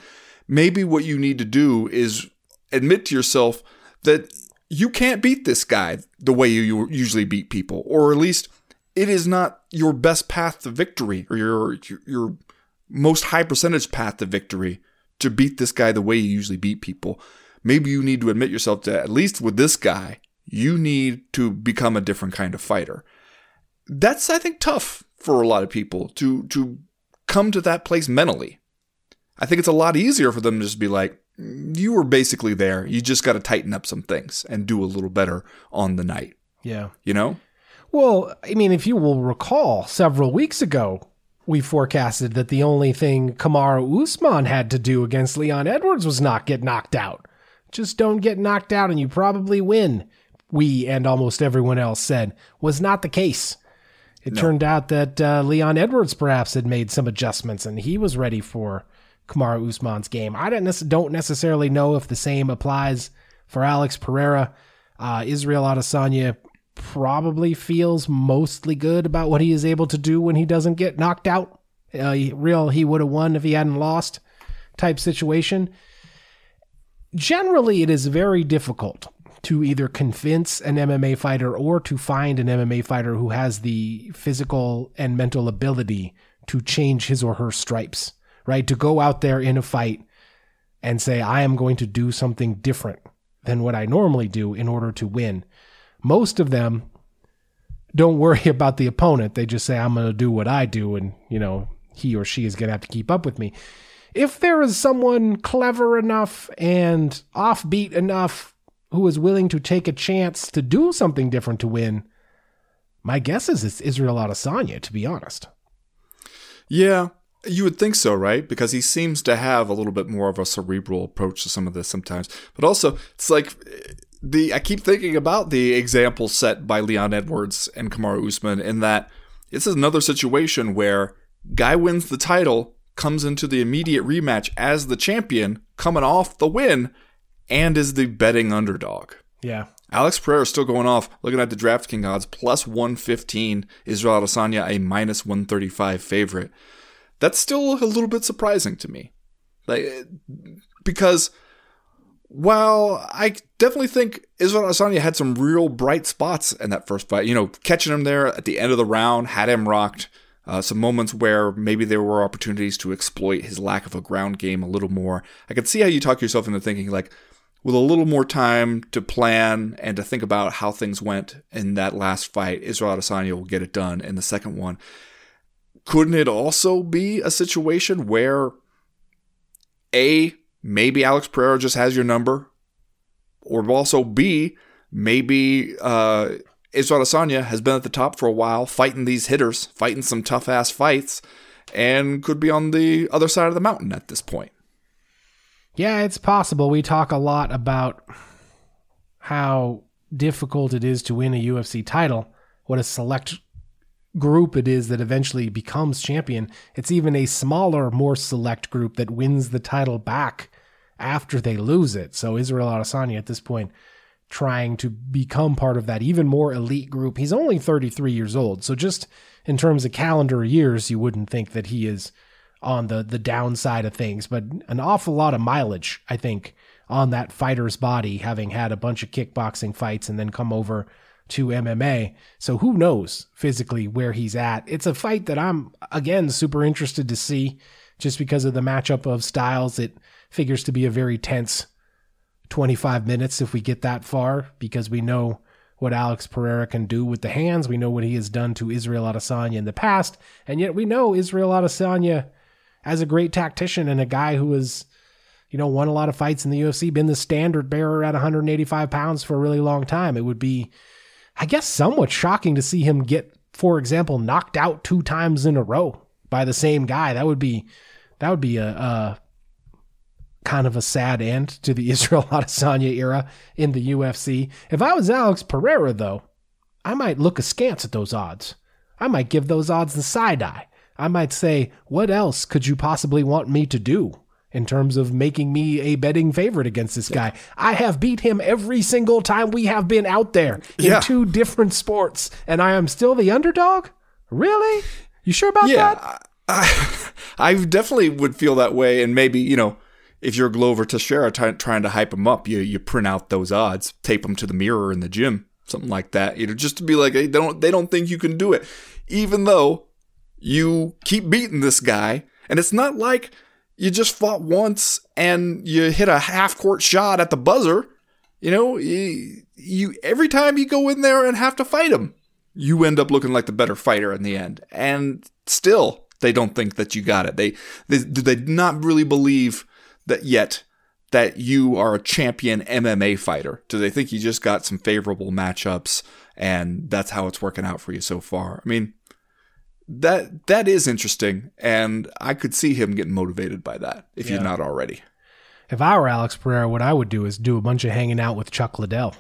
Maybe what you need to do is admit to yourself that you can't beat this guy the way you usually beat people, or at least it is not your best path to victory or your your most high percentage path to victory to beat this guy the way you usually beat people. Maybe you need to admit yourself that at least with this guy, you need to become a different kind of fighter. That's I think tough for a lot of people to to come to that place mentally. I think it's a lot easier for them to just be like, you were basically there. You just got to tighten up some things and do a little better on the night. Yeah. You know? Well, I mean, if you will recall, several weeks ago, we forecasted that the only thing Kamaru Usman had to do against Leon Edwards was not get knocked out. Just don't get knocked out and you probably win. We and almost everyone else said was not the case. It no. turned out that uh, Leon Edwards perhaps had made some adjustments and he was ready for Kamaru Usman's game. I don't, don't necessarily know if the same applies for Alex Pereira. Uh, Israel Adesanya probably feels mostly good about what he is able to do when he doesn't get knocked out. Uh, real, he would have won if he hadn't lost type situation. Generally, it is very difficult to either convince an MMA fighter or to find an MMA fighter who has the physical and mental ability to change his or her stripes, right? To go out there in a fight and say, I am going to do something different than what I normally do in order to win. Most of them don't worry about the opponent. They just say, I'm going to do what I do, and, you know, he or she is going to have to keep up with me. If there is someone clever enough and offbeat enough who is willing to take a chance to do something different to win, my guess is it's Israel Adesanya, to be honest. Yeah, you would think so, right? Because he seems to have a little bit more of a cerebral approach to some of this sometimes. But also, it's like the I keep thinking about the example set by Leon Edwards and Kamaru Usman in that this is another situation where guy wins the title, comes into the immediate rematch as the champion, coming off the win, and is the betting underdog. Yeah. Alex Pereira is still going off. Looking at the DraftKings odds, plus 115. Israel Adesanya, a minus 135 favorite. That's still a little bit surprising to me. Like, because while I definitely think Israel Adesanya had some real bright spots in that first fight, you know, catching him there at the end of the round, had him rocked. Uh, some moments where maybe there were opportunities to exploit his lack of a ground game a little more. I can see how you talk yourself into thinking like, with a little more time to plan and to think about how things went in that last fight, Israel Adesanya will get it done in the second one. Couldn't it also be a situation where A, maybe Alex Pereira just has your number, or also B, maybe uh, Israel Adesanya has been at the top for a while, fighting these hitters, fighting some tough ass fights, and could be on the other side of the mountain at this point. Yeah, it's possible. We talk a lot about how difficult it is to win a UFC title, what a select group it is that eventually becomes champion. It's even a smaller, more select group that wins the title back after they lose it. So Israel Adesanya at this point trying to become part of that even more elite group. He's only 33 years old. So just in terms of calendar years, you wouldn't think that he is on the the downside of things, but an awful lot of mileage, I think, on that fighter's body, having had a bunch of kickboxing fights and then come over to MMA. So who knows physically where he's at? It's a fight that I'm again super interested to see just because of the matchup of styles. It figures to be a very tense 25 minutes if we get that far because we know what Alex Pereira can do with the hands. We know what he has done to Israel Adesanya in the past, and yet we know Israel Adesanya as a great tactician and a guy who has, you know, won a lot of fights in the UFC, been the standard bearer at 185 pounds for a really long time. It would be, I guess, somewhat shocking to see him get, for example, knocked out two times in a row by the same guy. That would be, that would be a, a kind of a sad end to the Israel Adesanya era in the UFC. If I was Alex Pereira, though, I might look askance at those odds. I might give those odds the side eye. I might say, what else could you possibly want me to do in terms of making me a betting favorite against this guy? I have beat him every single time we have been out there in Yeah. two different sports, and I am still the underdog? Really? You sure about Yeah, that? I, I definitely would feel that way, and maybe you know, if you're Glover Teixeira try, trying to hype him up, you you print out those odds, tape them to the mirror in the gym, something like that. You know, just to be like, hey, they don't they don't think you can do it, even though you keep beating this guy, and it's not like you just fought once and you hit a half court shot at the buzzer. You know, you, you every time you go in there and have to fight him, you end up looking like the better fighter in the end. And still, they don't think that you got it. They they they not really believe that yet that you are a champion MMA fighter. Do they think you just got some favorable matchups and that's how it's working out for you so far? I mean, that that is interesting, and I could see him getting motivated by that if you're not already. If I were Alex Pereira, what I would do is do a bunch of hanging out with Chuck Liddell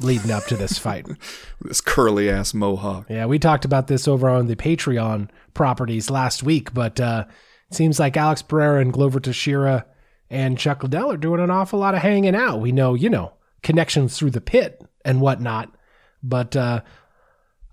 leading up to this fight. This curly ass mohawk. Yeah, we talked about this over on the Patreon properties last week, but uh, it seems like Alex Pereira and Glover Teixeira and Chuck Liddell are doing an awful lot of hanging out. We know, you know, connections through the pit and whatnot, but uh,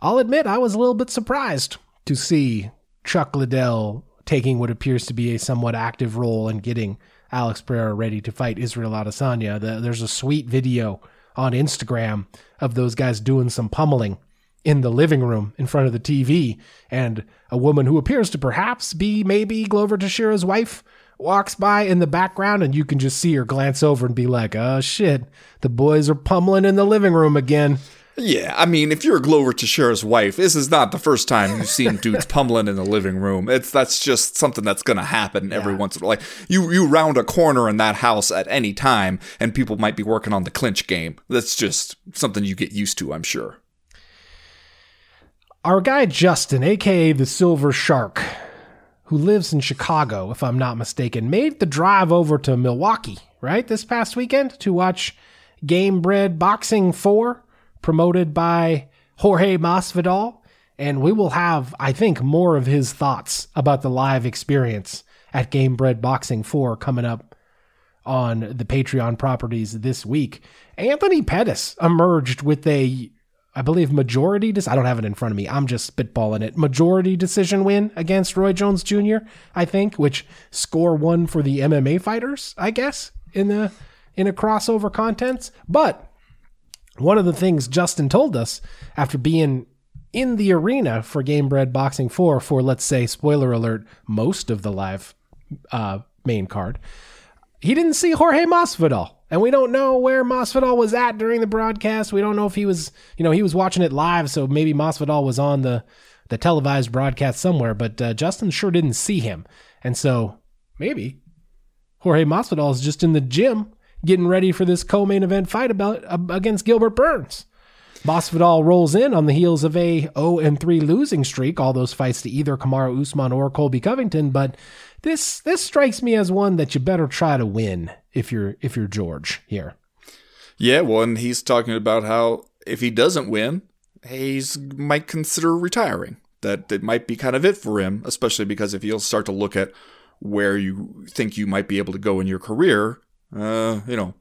I'll admit I was a little bit surprised to see Chuck Liddell taking what appears to be a somewhat active role in getting Alex Pereira ready to fight Israel Adesanya. The, there's a sweet video on Instagram of those guys doing some pummeling in the living room in front of the TV, and a woman who appears to perhaps be maybe Glover Teixeira's wife walks by in the background, and you can just see her glance over and be like, "Oh shit, the boys are pummeling in the living room again." Yeah, I mean, if you're Glover Teixeira's wife, this is not the first time you've seen dudes pummeling in the living room. It's that's just something that's gonna happen every once in a while. Like you, you round a corner in that house at any time, and people might be working on the clinch game. That's just something you get used to, I'm sure. Our guy Justin, aka the Silver Shark, who lives in Chicago, if I'm not mistaken, made the drive over to Milwaukee, right, this past weekend to watch Game Bred Boxing 4, promoted by Jorge Masvidal. And we will have, I think, more of his thoughts about the live experience at Game Bred Boxing 4 coming up on the Patreon properties this week. Anthony Pettis emerged with a, I believe, majority. I don't have it in front of me. I'm just spitballing it. Majority decision win against Roy Jones Jr. I think, which score one for the MMA fighters. I guess in the in a crossover contents. But one of the things Justin told us after being in the arena for Game Bred Boxing 4 for, let's say, spoiler alert, most of the live uh, main card, he didn't see Jorge Masvidal. And we don't know where Masvidal was at during the broadcast. We don't know if he was, you know, he was watching it live, so maybe Masvidal was on the the televised broadcast somewhere. But uh, Justin sure didn't see him, and so maybe Jorge Masvidal is just in the gym getting ready for this co-main event fight about against Gilbert Burns. Masvidal rolls in on the heels of a 0 and 3 losing streak, all those fights to either Kamaru Usman or Colby Covington, but this this strikes me as one that you better try to win if you're if you're George here. Yeah, well, and he's talking about how if he doesn't win, he's might consider retiring. That it might be kind of it for him, especially because if you'll start to look at where you think you might be able to go in your career, uh, you know,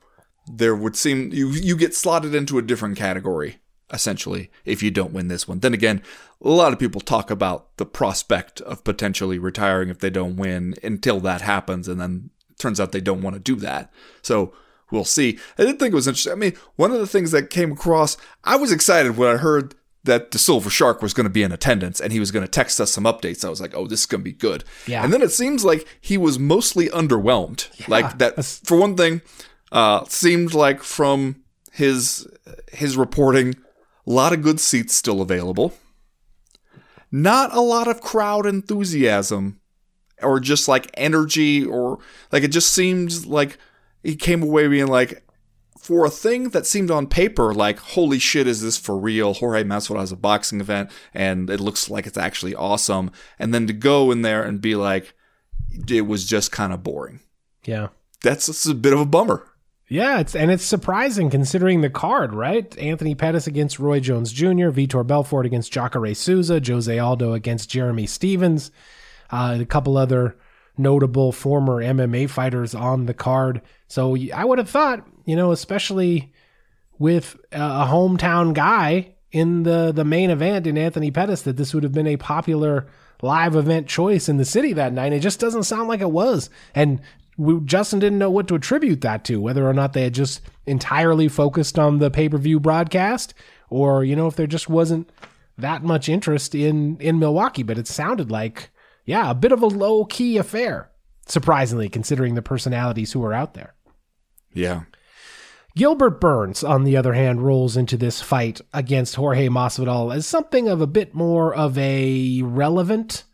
there would seem you you get slotted into a different category essentially if you don't win this one. Then again, a lot of people talk about the prospect of potentially retiring if they don't win until that happens and then turns out they don't want to do that. So we'll see. I did think it was interesting. I mean, one of the things that came across, I was excited when I heard that the Silver Shark was going to be in attendance and he was going to text us some updates. I was like, oh, this is going to be good. Yeah. And then it seems like he was mostly underwhelmed. Yeah. like that, for one thing, uh, seemed like from his his reporting, a lot of good seats still available. Not a lot of crowd enthusiasm or just like energy or like it just seemed like he came away being like for a thing that seemed on paper like holy shit is this for real jorge masvidal has a boxing event and it looks like it's actually awesome and then to go in there and be like it was just kind of boring Yeah. that's, that's a bit of a bummer Yeah, it's and it's surprising considering the card, right? Anthony Pettis against Roy Jones Jr., Vitor Belfort against Jacare Souza, Jose Aldo against Jeremy Stephens, uh, and a couple other notable former MMA fighters on the card. So I would have thought, you know, especially with a hometown guy in the the main event in Anthony Pettis, that this would have been a popular live event choice in the city that night. It just doesn't sound like it was, and we, Justin didn't know what to attribute that to, whether or not they had just entirely focused on the pay per view broadcast, or you know if there just wasn't that much interest in in Milwaukee. But it sounded like, yeah, a bit of a low key affair, surprisingly considering the personalities who are out there. yeah Gilbert Burns, on the other hand, rolls into this fight against Jorge Masvidal as something of a bit more of a relevant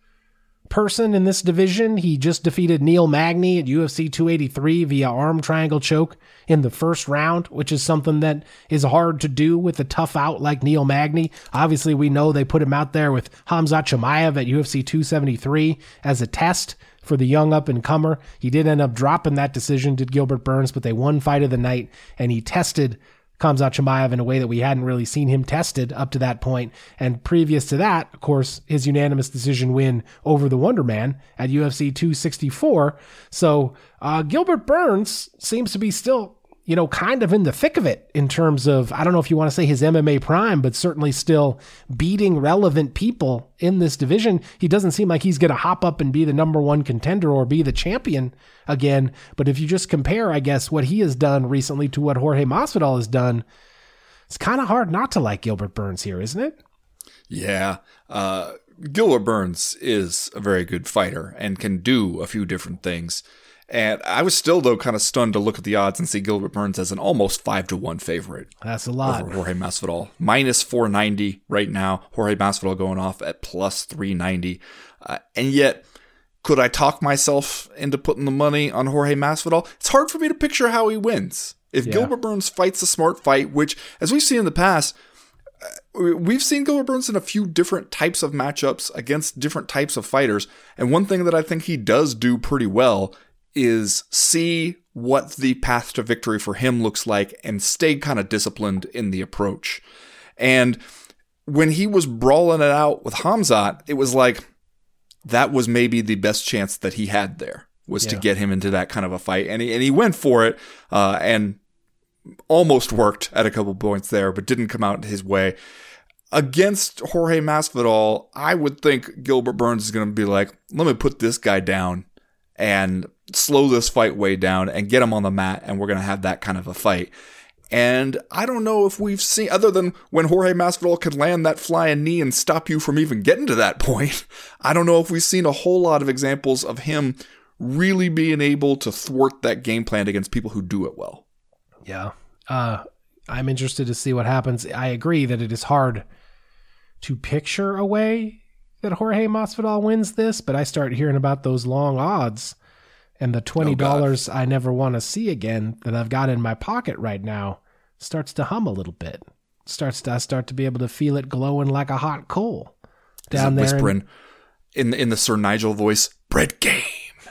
person in this division. He just defeated Neil Magny at UFC 283 via arm triangle choke in the first round, which is something that is hard to do with a tough out like Neil Magny. Obviously, we know they put him out there with Khamzat Chimaev at UFC 273 as a test for the young up and comer. He did end up dropping that decision, did Gilbert Burns, but they won fight of the night, and he tested Khamzat Chimaev in a way that we hadn't really seen him tested up to that point. And previous to that, of course, his unanimous decision win over the Wonder Man at UFC 264. So uh, Gilbert Burns seems to be still, you know, kind of in the thick of it in terms of, I don't know if you want to say his MMA prime, but certainly still beating relevant people in this division. He doesn't seem like he's going to hop up and be the number one contender or be the champion again. But if you just compare, I guess, what he has done recently to what Jorge Masvidal has done, it's kind of hard not to like Gilbert Burns here, isn't it? Yeah. Uh, Gilbert Burns is a very good fighter and can do a few different things. And I was still, though, kind of stunned to look at the odds and see Gilbert Burns as an almost 5 to 1 favorite That's a lot. over Jorge Masvidal. Minus 490 right now. Jorge Masvidal going off at plus 390. Uh, and yet, could I talk myself into putting the money on Jorge Masvidal? It's hard for me to picture how he wins. If Yeah. Gilbert Burns fights a smart fight, which, as we've seen in the past, uh, we've seen Gilbert Burns in a few different types of matchups against different types of fighters. And one thing that I think he does do pretty well is see what the path to victory for him looks like and stay kind of disciplined in the approach. And when he was brawling it out with Khamzat, it was like that was maybe the best chance that he had there was to get him into that kind of a fight. And he, and he went for it uh, and almost worked at a couple points there, but didn't come out his way. Against Jorge Masvidal, I would think Gilbert Burns is going to be like, let me put this guy down and slow this fight way down and get him on the mat, and we're going to have that kind of a fight. And I don't know if we've seen, other than when Jorge Masvidal could land that flying knee and stop you from even getting to that point, I don't know if we've seen a whole lot of examples of him really being able to thwart that game plan against people who do it well. Yeah. Uh, I'm interested to see what happens. I agree that it is hard to picture a way that Jorge Masvidal wins this, but I start hearing about those long odds and the $20 I never want to see again that I've got in my pocket right now starts to hum a little bit. Starts to I start to be able to feel it glowing like a hot coal down there. whispering in the, in the Sir Nigel voice, bread game.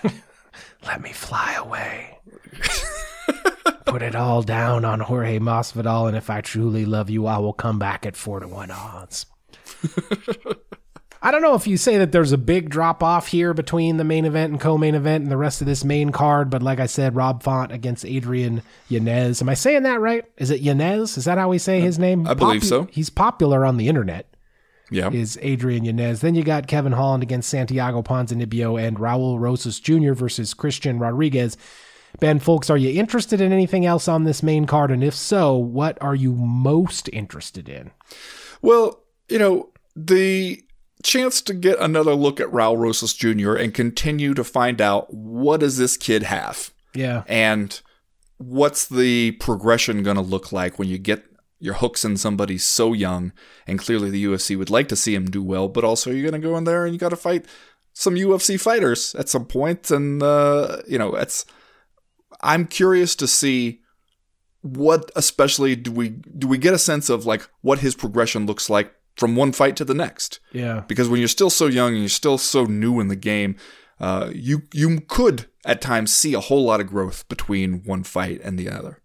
Let me fly away. Put it all down on Jorge Masvidal, and if I truly love you, I will come back at four to one odds. I don't know if you say that there's a big drop off here between the main event and co-main event and the rest of this main card, but like I said, Rob Font against Adrian Yanez. Am I saying that right? Is it Yanez? Is that how we say his name? I believe so. He's popular on the internet Yeah. is Adrian Yanez. Then you got Kevin Holland against Santiago Ponzinibbio and Raul Rosas Jr. versus Christian Rodriguez. Ben Fowlkes, are you interested in anything else on this main card? And if so, what are you most interested in? Well, you know, the chance to get another look at Raul Rosas Jr. and continue to find out what does this kid have? Yeah. And what's the progression going to look like when you get your hooks in somebody so young? And clearly the UFC would like to see him do well, but also you're going to go in there and you got to fight some UFC fighters at some point, and uh, you know, it's. I'm curious to see what, especially, do we do we get a sense of like what his progression looks like from one fight to the next? Yeah. Because when you're still so young and you're still so new in the game, uh, you you could at times see a whole lot of growth between one fight and the other.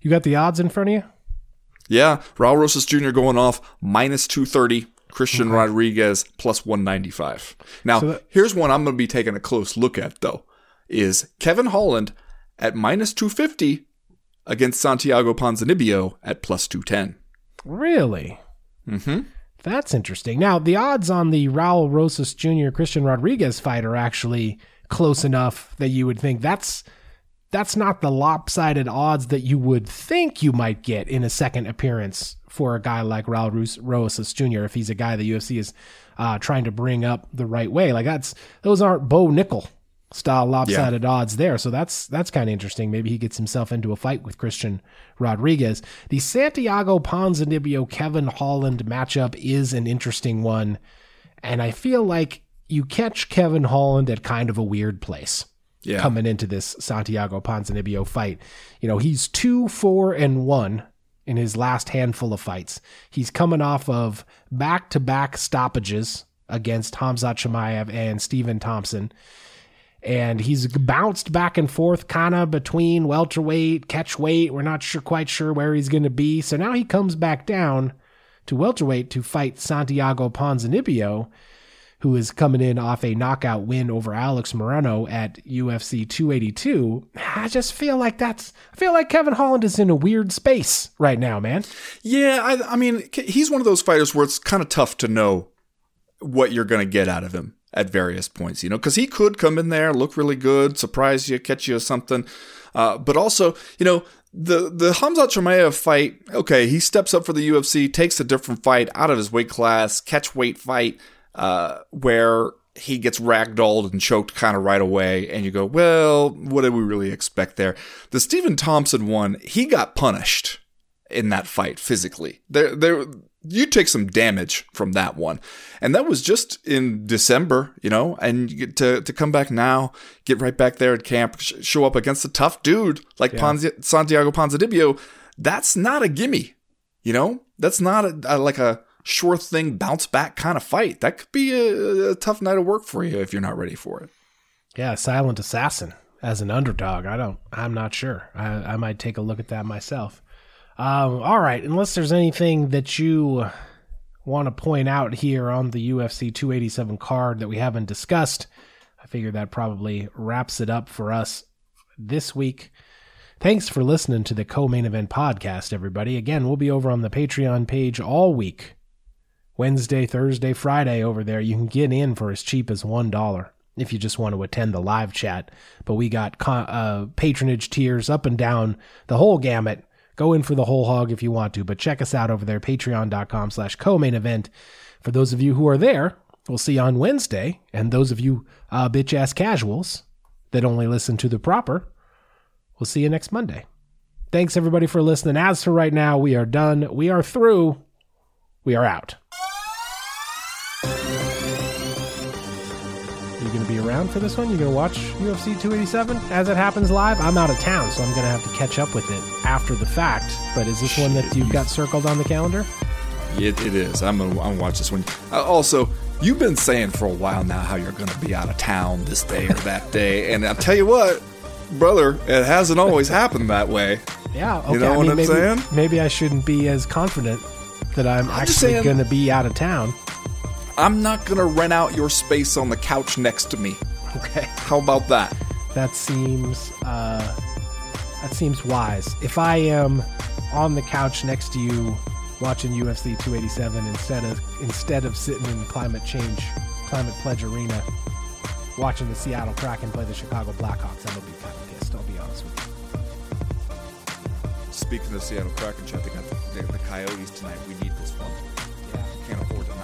You got the odds in front of you? Yeah, Raul Rosas Jr. going off minus 230 Christian Okay. Rodriguez plus 195. Now, So that- here's one I'm going to be taking a close look at though. Is Kevin Holland at minus 250 against Santiago Ponzinibbio at plus 210. Really? Mhm. That's interesting. Now, the odds on the Raul Rosas Jr. Christian Rodriguez fight are actually close enough that you would think that's that's not the lopsided odds that you would think you might get in a second appearance for a guy like Raul Rosas Jr. if he's a guy the UFC is uh, trying to bring up the right way. Like that's those aren't Bo Nickal style lopsided odds there. So that's that's kind of interesting. Maybe he gets himself into a fight with Christian Rodriguez. The Santiago Ponzinibbio Kevin Holland matchup is an interesting one, and I feel like you catch Kevin Holland at kind of a weird place Yeah. coming into this Santiago Ponzinibbio fight. You know, he's two, four, and one in his last handful of fights. He's coming off of back to back stoppages against Khamzat Chimaev and Stephen Thompson. And he's bounced back and forth kind of between welterweight, catch weight. We're not sure quite sure where he's going to be. So now he comes back down to welterweight to fight Santiago Ponzinibbio who is coming in off a knockout win over Alex Morono at UFC 282. I just feel like that's I feel like Kevin Holland is in a weird space right now, man. Yeah, I, I mean, he's one of those fighters where it's kind of tough to know what you're going to get out of him at various points, you know, because he could come in there, look really good, surprise you, catch you something. Uh, but also, you know, the the Khamzat Chimaev fight, okay, he steps up for the UFC, takes a different fight out of his weight class, catch weight fight, uh, where he gets ragdolled and choked kind of right away, and you go, well, what did we really expect there? The Stephen Thompson one, he got punished in that fight physically. There, there, you take some damage from that one, and that was just in December, you know. And you get to to come back now, get right back there at camp, sh- show up against a tough dude like Ponzi- Santiago Ponzinibbio. That's not a gimme, you know. That's not a, a, like a sure thing bounce back kind of fight. That could be a, a tough night of work for you if you're not ready for it. Yeah, Silent Assassin as an underdog. I don't. I'm not sure. I, I might take a look at that myself. Um, all right, unless there's anything that you want to point out here on the UFC 287 card that we haven't discussed, I figure that probably wraps it up for us this week. Thanks for listening to the co main event podcast, everybody. Again, we'll be over on the Patreon page all week. Wednesday, Thursday, Friday over there. You can get in for as cheap as $1 if you just want to attend the live chat. But we got uh, patronage tiers up and down the whole gamut. Go in for the whole hog if you want to, but check us out over there, patreon.com slash co-main event. For those of you who are there, we'll see you on Wednesday. And those of you uh, bitch-ass casuals that only listen to the proper, we'll see you next Monday. Thanks everybody for listening. As for right now, we are done. We are through. We are out. Around for this one? You going to watch UFC 287 as it happens live? I'm out of town, so I'm going to have to catch up with it after the fact. But is this one that you've got circled on the calendar? It, it is. I'm gonna, I'm gonna watch this one. Uh, also, you've been saying for a while now how you're gonna be out of town this day or that day, and I'll tell you what, brother, it hasn't always happened that way. Yeah. Okay. You know I what mean, I'm maybe, saying? Maybe I shouldn't be as confident that I'm, I'm actually going to be out of town. I'm not gonna rent out your space on the couch next to me. Okay, how about that? That seems uh, that seems wise. If I am on the couch next to you watching UFC 287 instead of instead of sitting in climate change climate pledge arena watching the Seattle Kraken play the Chicago Blackhawks, I'm gonna be kind of pissed. I'll be honest with you. Speaking of Seattle Kraken, I think the, the Coyotes tonight. We need this one. Yeah, can't afford to